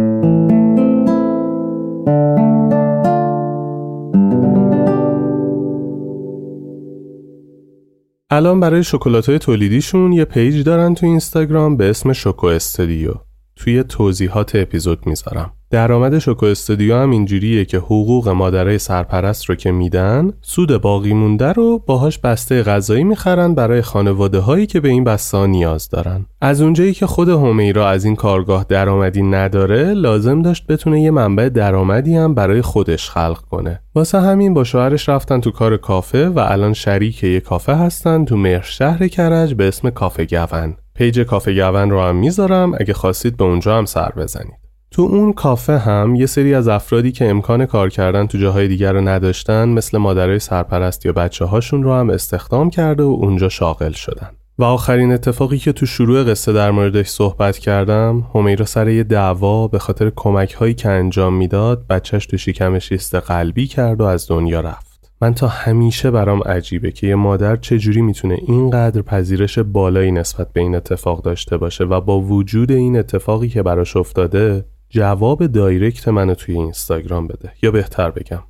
الان برای شکلات های تولیدیشون یه پیج دارن تو اینستاگرام به اسم شوکو استودیو توی توضیحات اپیزود می‌ذارم. درآمد شوکو استودیو هم اینجوریه که حقوق مادرای سرپرست رو که میدن سود باقی مونده رو باهاش بسته غذایی می‌خرن برای خانواده هایی که به این بسته نیاز دارن. از اونجایی که خود حمیرا از این کارگاه درآمدی نداره لازم داشت بتونه یه منبع درآمدی هم برای خودش خلق کنه. واسه همین با شوهرش رفتن تو کار کافه و الان شریک یه کافه هستن تو مهر شهر کرج به اسم کافه گون. پیج کافه گون رو هم می‌ذارم اگه خواستید به اونجا هم سر بزنید. تو اون کافه هم یه سری از افرادی که امکان کار کردن تو جاهای دیگر رو نداشتن مثل مادرای سرپرست یا بچه هاشون رو هم استخدام کرده و اونجا شاغل شدن. و آخرین اتفاقی که تو شروع قصه در موردش صحبت کردم همیرا سر یه دعوا به خاطر کمک هایی که انجام می‌داد بچهش تو شکمش ایست قلبی کرد و از دنیا رفت. من تا همیشه برام عجیبه که یه مادر چجوری می‌تونه اینقدر پذیرش بالایی نسبت به این اتفاق داشته باشه و با وجود این اتفاقی که براش افتاده جواب دایرکت منو توی اینستاگرام بده. یا بهتر بگم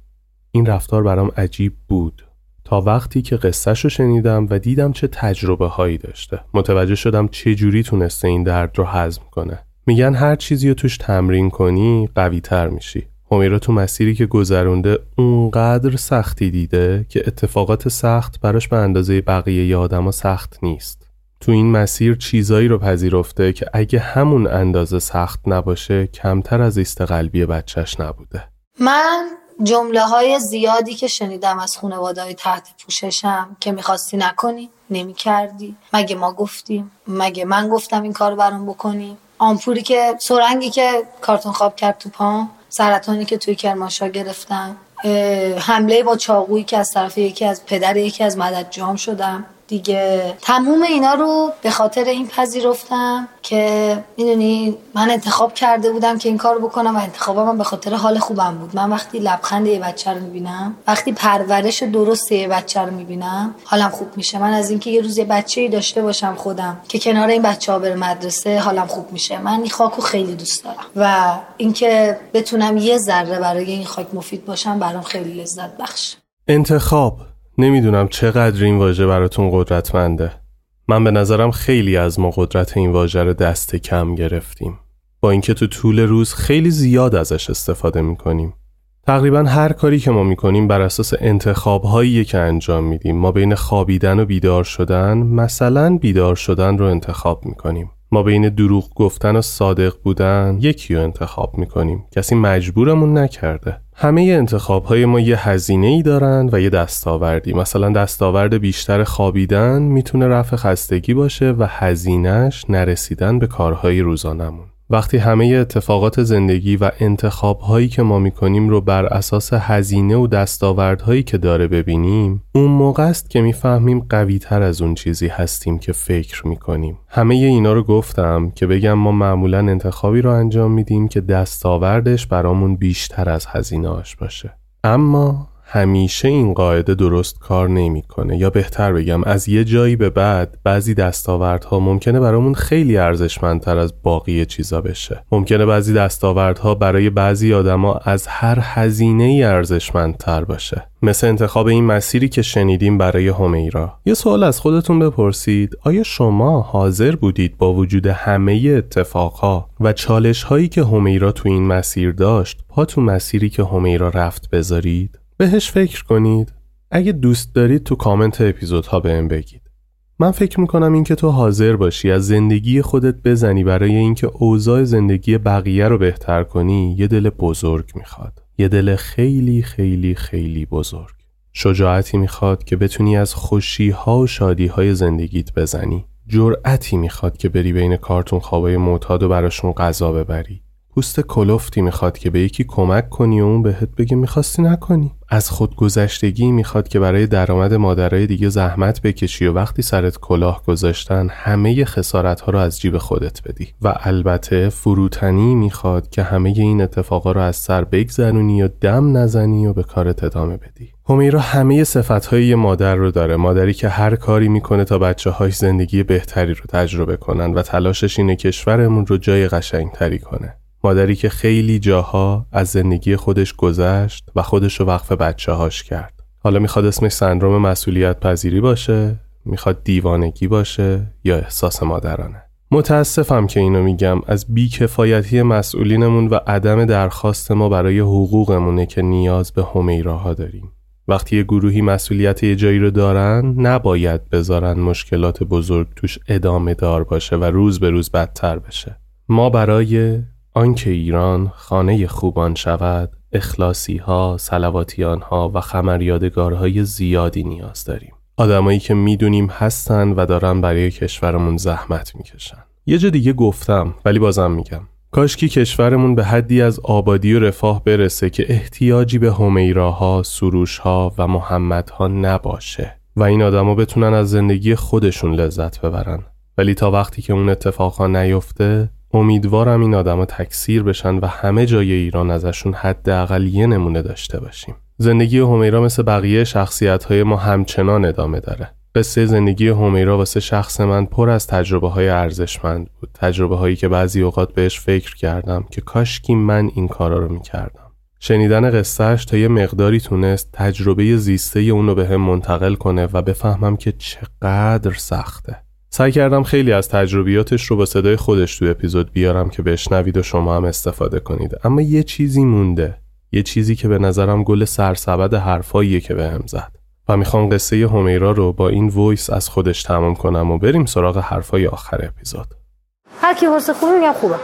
این رفتار برام عجیب بود. تا وقتی که قصهش رو شنیدم و دیدم چه تجربه هایی داشته. متوجه شدم چه جوری تونسته این درد رو هضم کنه. میگن هر چیزی رو توش تمرین کنی قوی تر میشی. همیرا تو مسیری که گذرونده اونقدر سختی دیده که اتفاقات سخت براش به اندازه بقیه آدما سخت نیست. تو این مسیر چیزایی رو پذیرفته که اگه همون اندازه سخت نباشه کمتر از ایست قلبی بچهش نبوده. من جمله های زیادی که شنیدم از خانواده های تحت پوششم که می‌خواستی نکنی نمی کردی مگه ما گفتیم؟ مگه من گفتم این کار برام بکنی؟ آمپوری که سرنگی که کارتون خواب کرد تو پام سرطانی که توی کرمانشاه گرفتم حمله با چاقویی که از طرف یکی از پدر یکی از مدد جام شدم. دیگه. تموم اینا رو به خاطر این پذیرفتم که می‌دونی من انتخاب کرده بودم که این کار بکنم و انتخابم به خاطر حال خوبم بود. من وقتی لبخند یه بچه رو می‌بینم وقتی پرورش درست یه بچه رو می‌بینم حالم خوب میشه. من از اینکه یه روز یه بچه ای داشته باشم خودم که کنار این بچه ها بره مدرسه حالم خوب میشه. من این خاکو خیلی دوست دارم و اینکه بتونم یه ذره برای این خاک مفید باشم برام خیلی لذت بخش. انتخاب. نمی‌دونم چقدر این واژه براتون قدرتمنده. من به نظرم خیلی از ما قدرت این واژه رو دست کم گرفتیم. با اینکه تو طول روز خیلی زیاد ازش استفاده می‌کنیم. تقریبا هر کاری که ما می‌کنیم بر اساس انتخاب که انجام میدیم. ما بین خوابیدن و بیدار شدن مثلا بیدار شدن رو انتخاب می‌کنیم. ما بین دروغ گفتن و صادق بودن یکی رو انتخاب می‌کنیم. کسی مجبورمون نکرده. همه انتخاب های ما یه هزینه ای دارن و یه دستاوردی. مثلا دستاورد بیشتر خوابیدن می‌تونه رفع خستگی باشه و هزینهش نرسیدن به کارهای روزانمون وقتی همه اتفاقات زندگی و انتخاب هایی که ما می‌کنیم رو بر اساس هزینه و دستاوردهایی که داره ببینیم اون موقع است که می‌فهمیم قوی تر از اون چیزی هستیم که فکر می‌کنیم. همه اینا رو گفتم که بگم ما معمولا انتخابی رو انجام میدیم که دستاوردش برامون بیشتر از هزینهاش باشه. اما همیشه این قاعده درست کار نمی‌کنه. یا بهتر بگم از یه جایی به بعد بعضی دستاوردها ممکنه برامون خیلی ارزشمندتر از باقی چیزا بشه. ممکنه بعضی دستاوردها برای بعضی آدما از هر هزینه ای ارزشمندتر باشه. مثل انتخاب این مسیری که شنیدیم برای همیرا. یه سوال از خودتون بپرسید. آیا شما حاضر بودید با وجود همه اتفاقها و چالش هایی که همیرا تو این مسیر داشت پا تو مسیری که همیرا رفت بذارید؟ بهش فکر کنید. اگه دوست دارید تو کامنت اپیزودها بهم بگید. من فکر می‌کنم اینکه تو حاضر باشی از زندگی خودت بزنی برای اینکه اوضاع زندگی بقیه رو بهتر کنی یه دل بزرگ می‌خواد. یه دل خیلی خیلی خیلی بزرگ. شجاعتی می‌خواد که بتونی از خوشی ها و شادی های زندگیت بزنی. جرأتی می‌خواد که بری بین کارتون خوابای معتاد و براشون غذا ببری. پوست کلفتی می‌خواد که به یکی کمک کنی و اون بهت بگه می‌خواستی نکنی. از خودگذشتگی می‌خواد که برای درآمد مادرای دیگه زحمت بکشی و وقتی سرت کلاه گذاشتن همه خسارت ها رو از جیب خودت بدی. و البته فروتنی می‌خواد که همه این اتفاقا رو از سر بگذرونی و دم نزنی و به کارت ادامه بدی. همیرا همه صفتهای یه مادر رو داره. مادری که هر کاری می‌کنه تا بچه هاش زندگی بهتری رو تجربه کنن و تلاشش اینه کشورمون رو جای قشنگتری کنه. مادری که خیلی جاها از زندگی خودش گذشت و خودش رو وقف بچه هاش کرد. حالا می‌خواد اسمش سندروم مسئولیت پذیری باشه می‌خواد دیوانگی باشه یا احساس مادرانه. متاسفم که اینو میگم از بیکفایتی مسئولینمون و عدم درخواست ما برای حقوقمونه که نیاز به همیراها داریم. وقتی یه گروهی مسئولیت یه جایی رو دارن نباید بذارن مشکلات بزرگ توش ادامه دار باشه و روز به روز بدتر بشه. ما برای آنکه ایران خانه خوبان شود اخلاصی ها، سلواتیان ها و خمریادگارهای زیادی نیاز داریم. آدمایی که می‌دونیم هستن و دارن برای کشورمون زحمت می‌کشن. یه جا دیگه گفتم ولی بازم میگم. کاشکی کشورمون به حدی از آبادی و رفاه برسه که احتیاجی به همیراها، سروشها و محمدها نباشه و این آدما بتونن از زندگی خودشون لذت ببرن. ولی تا وقتی که اون اتفاقها نیفته امیدوارم این آدما تکثیر بشن و همه جای ایران ازشون حداقل یه نمونه داشته باشیم. زندگی همیرا مثل بقیه شخصیت های ما همچنان ادامه داره. قصه زندگی همیرا واسه شخص من پر از تجربه های ارزشمند بود. تجربه هایی که بعضی اوقات بهش فکر کردم که کاشکی من این کارا رو می‌کردم. شنیدن قصهش تا یه مقداری تونست تجربه زیسته اونو به هم منتقل کنه و بفهمم که چقدر سخته. سعی کردم خیلی از تجربیاتش رو با صدای خودش تو اپیزود بیارم که بشنوید و شما هم استفاده کنید. اما یه چیزی مونده. یه چیزی که به نظرم گل سرسبد حرفاییه که بهم زد. و می‌خوام قصه همیرا رو با این وایس از خودش تمام کنم و بریم سراغ حرفای آخر اپیزود. هر کی حس خوبی میگم خوبه.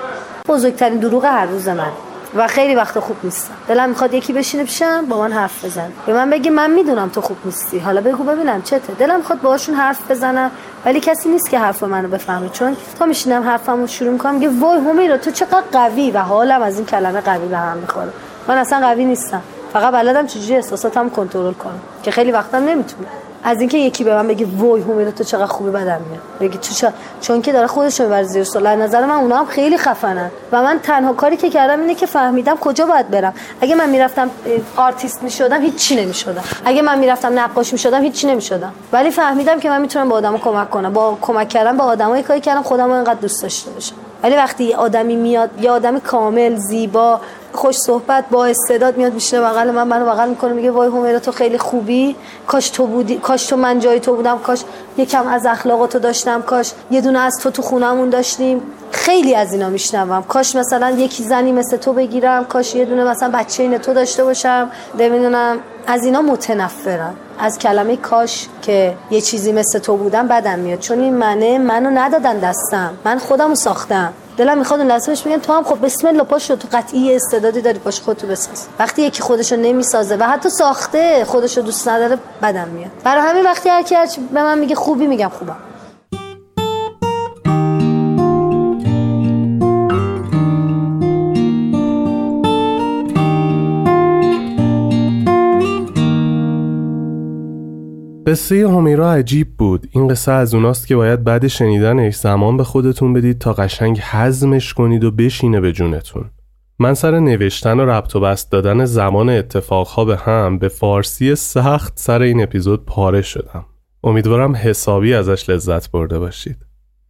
بزرگترین دروغ هر روز من. و خیلی وقت خوب نیستم. دلم می‌خواد یکی بشینه پیشم با من حرف بزن به من بگی من می‌دونم تو خوب نیستی. حالا بگو ببینم چته. دلم می‌خواد باهاشون حرف بزنم. ولی کسی نیست که حرف منو بفهمه چون تا میشینم حرفمو شروع می‌کنم میگه وای همیرا تو چقدر قوی و حالم از این کلمه قوی به هم می‌خوره. من اصلا قوی نیستم. فقط بلدم چجوری احساساتم کنترل کنم که خیلی وقتا نمی‌تونم از اینکه یکی به من بگه وای حمیرا تو چقدر خوبی بدم میاد. بگی تو چون که داره خودش رو زیر سوال نظر من اونا هم خیلی خفنن. و من تنها کاری که کردم اینه که فهمیدم کجا باید برم. اگه من می‌رفتم آرتیست می‌شدم هیچ چی نمی‌شدم. اگه من می‌رفتم نقاش می‌شدم هیچ چی نمی‌شدم. ولی فهمیدم که من می‌تونم به آدما کمک کنم. با کمک کردن به آدمایی کاری کردم خودم رو انقدر دوست داشته باشم. ولی وقتی آدمی میاد یه آدمی کامل زیبا خوش صحبت با استعداد میاد میشه بغل من منو بغل می‌کنه میگه وای همیرا تو خیلی خوبی؟ کاش تو بودی کاش تو من جای تو بودم کاش یکم از اخلاق تو داشتم کاش یه دونه از تو تو خونمون داشتیم. خیلی از اینا میشنوم. کاش مثلا یکی زنی مثل تو بگیرم کاش یه دونه مثلا بچه این تو داشته باشم. نمی‌دونم. از اینا متنفرم. از کلمه کاش که یه چیزی مثل تو بودم بدم میاد. چون این منه منو ندادن دستم. من خودمو ساختم. دلم می‌خواد اون لحظه تو هم خب بسم الله پاشو تو قطعی استعدادی داری باش خودتو بساز. وقتی یکی خودشو نمی‌سازه و حتی ساخته خودشو دوست نداره بدم میاد. برای همین وقتی هر کی به من میگه خوبی میگم خوبم. قصه همیرا عجیب بود. این قصه از اوناست که باید بعد شنیدنش زمان به خودتون بدید تا قشنگ حزمش کنید و بشینه به جونتون. من سر نوشتن و ربط و بست دادن زمان اتفاقها به هم به فارسی سخت سر این اپیزود پاره شدم. امیدوارم حسابی ازش لذت برده باشید.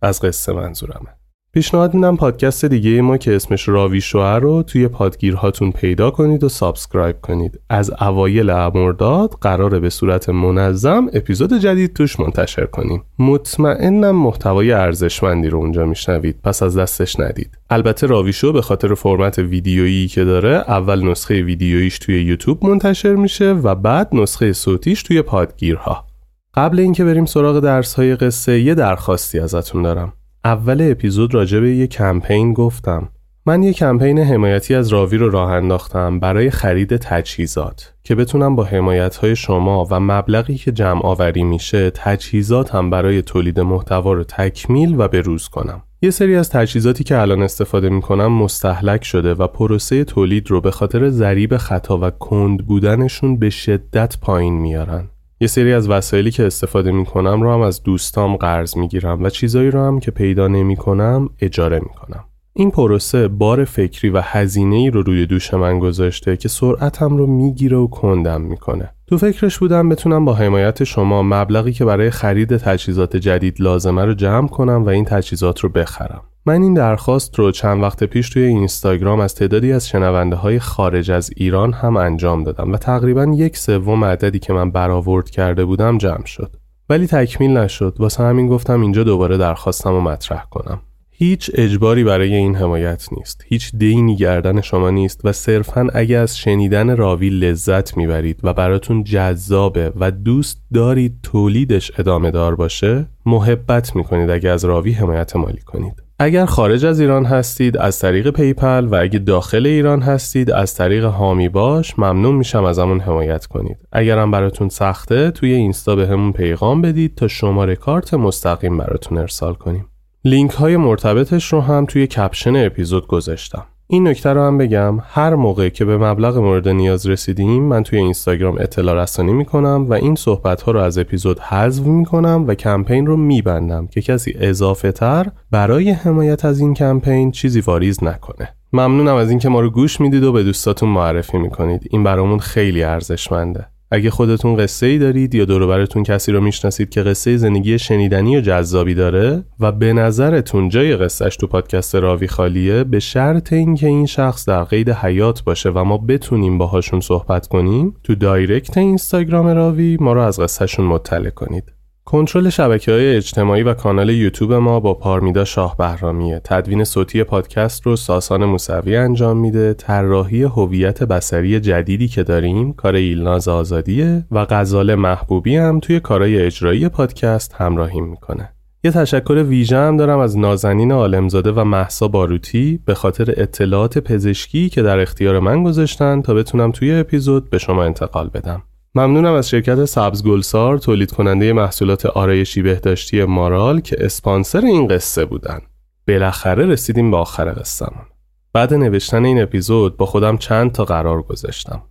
از قصه منظورمه. پیشنهاد میدم پادکست دیگه ما که اسمش راوی شوئه رو توی پادگیرهاتون پیدا کنید و subscribe کنید. از اوایل امرداد قراره به صورت منظم اپیزود جدید توش منتشر کنیم. مطمئنم محتوای ارزشمندی رو اونجا میشنوید. پس از دستش ندید. البته راوی شو به خاطر فرمت ویدیویی که داره اول نسخه ویدیوییش توی یوتیوب منتشر میشه و بعد نسخه صوتیش توی پادگیرها. قبل اینکه بریم سراغ درس های قصه یه درخواستی ازتون دارم. اول اپیزود راجع به یه کمپین گفتم. من یه کمپین حمایتی از راوی رو راه انداختم برای خرید تجهیزات که بتونم با حمایت های شما و مبلغی که جمع آوری میشه تجهیزات هم برای تولید محتوا رو تکمیل و بروز کنم. یه سری از تجهیزاتی که الان استفاده می‌کنم مستحلک شده و پروسه تولید رو به خاطر ضریب خطا و کند بودنشون به شدت پایین میارن. یه سری از وسایلی که استفاده می کنم رو هم از دوستام قرض می گیرم و چیزایی رو هم که پیدا نمی کنم اجاره می کنم. این پروسه بار فکری و هزینه ای رو روی دوش من گذاشته که سرعتم رو می‌گیره و کندم می‌کنه. تو فکرش بودم بتونم با حمایت شما مبلغی که برای خرید تجهیزات جدید لازمه رو جمع کنم و این تجهیزات رو بخرم. من این درخواست رو چند وقت پیش توی اینستاگرام از تعدادی از شنونده های خارج از ایران هم انجام دادم و تقریبا یک سوم عددی که من برآورد کرده بودم جمع شد ولی تکمیل نشد واسه همین گفتم اینجا دوباره درخواستم رو مطرح کنم هیچ اجباری برای این حمایت نیست. هیچ دینی گردن شما نیست و صرفا اگه از شنیدن راوی لذت می‌برید و براتون جذابه و دوست دارید تولیدش ادامه دار باشه محبت می‌کنید اگه از راوی حمایت مالی کنید. اگر خارج از ایران هستید از طریق PayPal و اگر داخل ایران هستید از طریق حامی باش ممنون میشم ازمون حمایت کنید. اگرم براتون سخته توی اینستا بهمون پیغام بدید تا شماره کارت مستقیم براتون ارسال کنیم. لینک های مرتبطش رو هم توی caption اپیزود گذاشتم. این نکته رو هم بگم هر موقع که به مبلغ مورد نیاز رسیدیم من توی اینستاگرام اطلاع رسانی می‌کنم و این صحبت ها رو از اپیزود حذف می‌کنم و کمپین رو میبندم که کسی اضافه تر برای حمایت از این کمپین چیزی واریز نکنه. ممنونم از اینکه ما رو گوش می‌دید و به دوستاتون معرفی می‌کنید. این برامون خیلی ارزشمنده. اگه خودتون قصه ای دارید یا دوروبرتون کسی رو می‌شناسید که قصه زندگی شنیدنی و جذابی داره و به نظرتون جای قصهش تو پادکست راوی خالیه به شرط اینکه این شخص در قید حیات باشه و ما بتونیم باهاشون صحبت کنیم تو direct اینستاگرام راوی ما رو از قصهشون مطلع کنید. کنترل شبکه های اجتماعی و کانال یوتیوب ما با پارمیدا شاه بهرامیه. تدوین صوتی پادکست رو ساسان موسوی انجام میده. طراحی هویت بسری جدیدی که داریم کار ایلناز آزادیه و غزال محبوبی هم توی کارهای اجرایی پادکست همراهیم می‌کنه. یه تشکر ویژه هم دارم از نازنین عالمزاده و محسا باروتی به خاطر اطلاعات پزشکی که در اختیار من گذاشتن تا بتونم توی اپیزود به شما انتقال بدم. ممنونم از شرکت سبز گلسار تولید کننده محصولات آرایشی بهداشتی مارال که اسپانسر این قصه بودن. بالاخره رسیدیم به آخر قصهمون. بعد نوشتن این اپیزود با خودم چند تا قرار گذاشتم.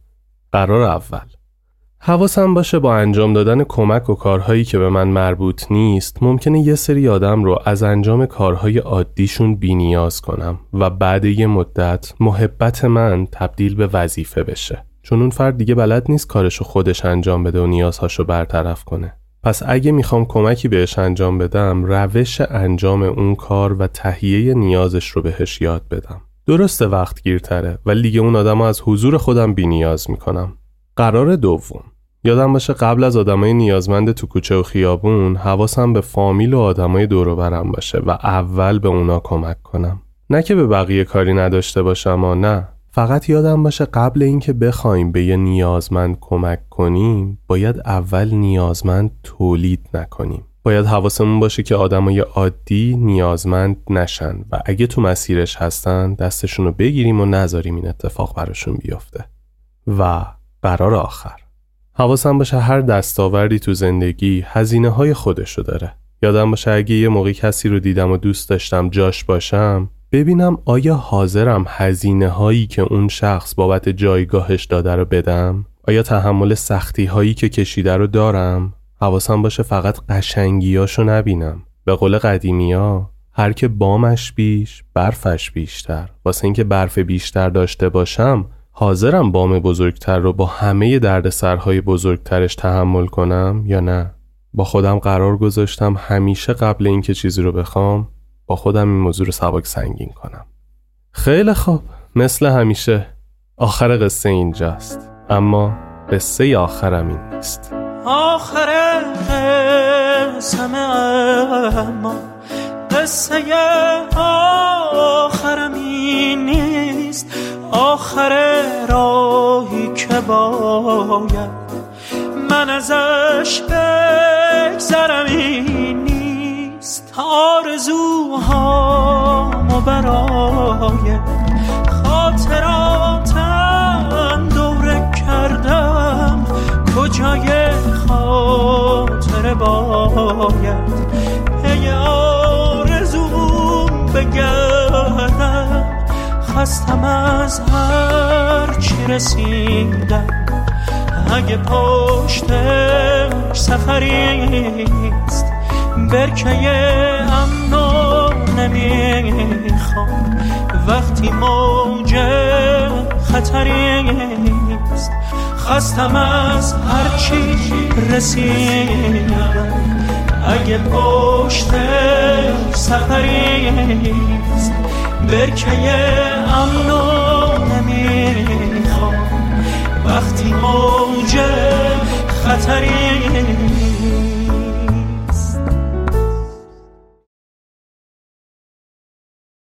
قرار اول حواسم باشه با انجام دادن کمک و کارهایی که به من مربوط نیست ممکنه یه سری آدم رو از انجام کارهای عادیشون بینیاز کنم و بعد یه مدت محبت من تبدیل به وظیفه بشه. چون اون فرد دیگه بلد نیست کارشو خودش انجام بده و نیازهاشو برطرف کنه. پس اگه می‌خوام کمکی بهش انجام بدم روش انجام اون کار و تهیه نیازش رو بهش یاد بدم. درسته وقت گیرتره ولی دیگه اون آدم از حضور خودم بی نیاز می‌کنم. قرار دوم یادم باشه قبل از آدمای نیازمند تو کوچه و خیابون حواسم به فامیل و آدمای دور باشه و اول به اونا کمک کنم. نه که به بقیه کاری نداشته باشم و نه. فقط یادم باشه قبل اینکه بخوایم به یه نیازمند کمک کنیم باید اول نیازمند تولید نکنیم. باید حواسمون باشه که آدمای عادی نیازمند نشن و اگه تو مسیرش هستن دستشون رو بگیریم و نذاریم این اتفاق براشون بیفته. و قرار آخر. حواسم باشه هر دستاوردی تو زندگی هزینه های خودشو داره. یادم باشه اگه یه موقع کسی رو دیدم و دوست داشتم جاش باشم ببینم آیا حاضرم هزینه هایی که اون شخص بابت جایگاهش داده رو بدم؟ آیا تحمل سختی هایی که کشیده رو دارم؟ حواسم باشه فقط قشنگیاشو نبینم به قول قدیمی ها هر که بامش بیش برفش بیشتر واسه اینکه برف بیشتر داشته باشم حاضرم بام بزرگتر رو با همه دردسرهای بزرگترش تحمل کنم یا نه با خودم قرار گذاشتم همیشه قبل اینکه چیزی رو بخوام با خودم این موضوع رو سبک سنگین کنم. خیلی خوب. مثل همیشه. آخر قصه اینجاست. اما قصه آخرم این نیست. آخر قصه اما قصه آخرم این نیست. آخر راهی که باید من ازش بگذرم این نیست آرزوهامو برای خاطراتم دوره کردم. کجای خاطر باید؟ پی آرزوم بگردم. خستم از هر چی رسیدم. اگه پشت سفریست برکه امنو نمی‌خوام. وقتی موج خطریست خستم از هرچی رسیدم. اگه پشت سفریست برکه امنو نمی‌خوام. وقتی موج خطریست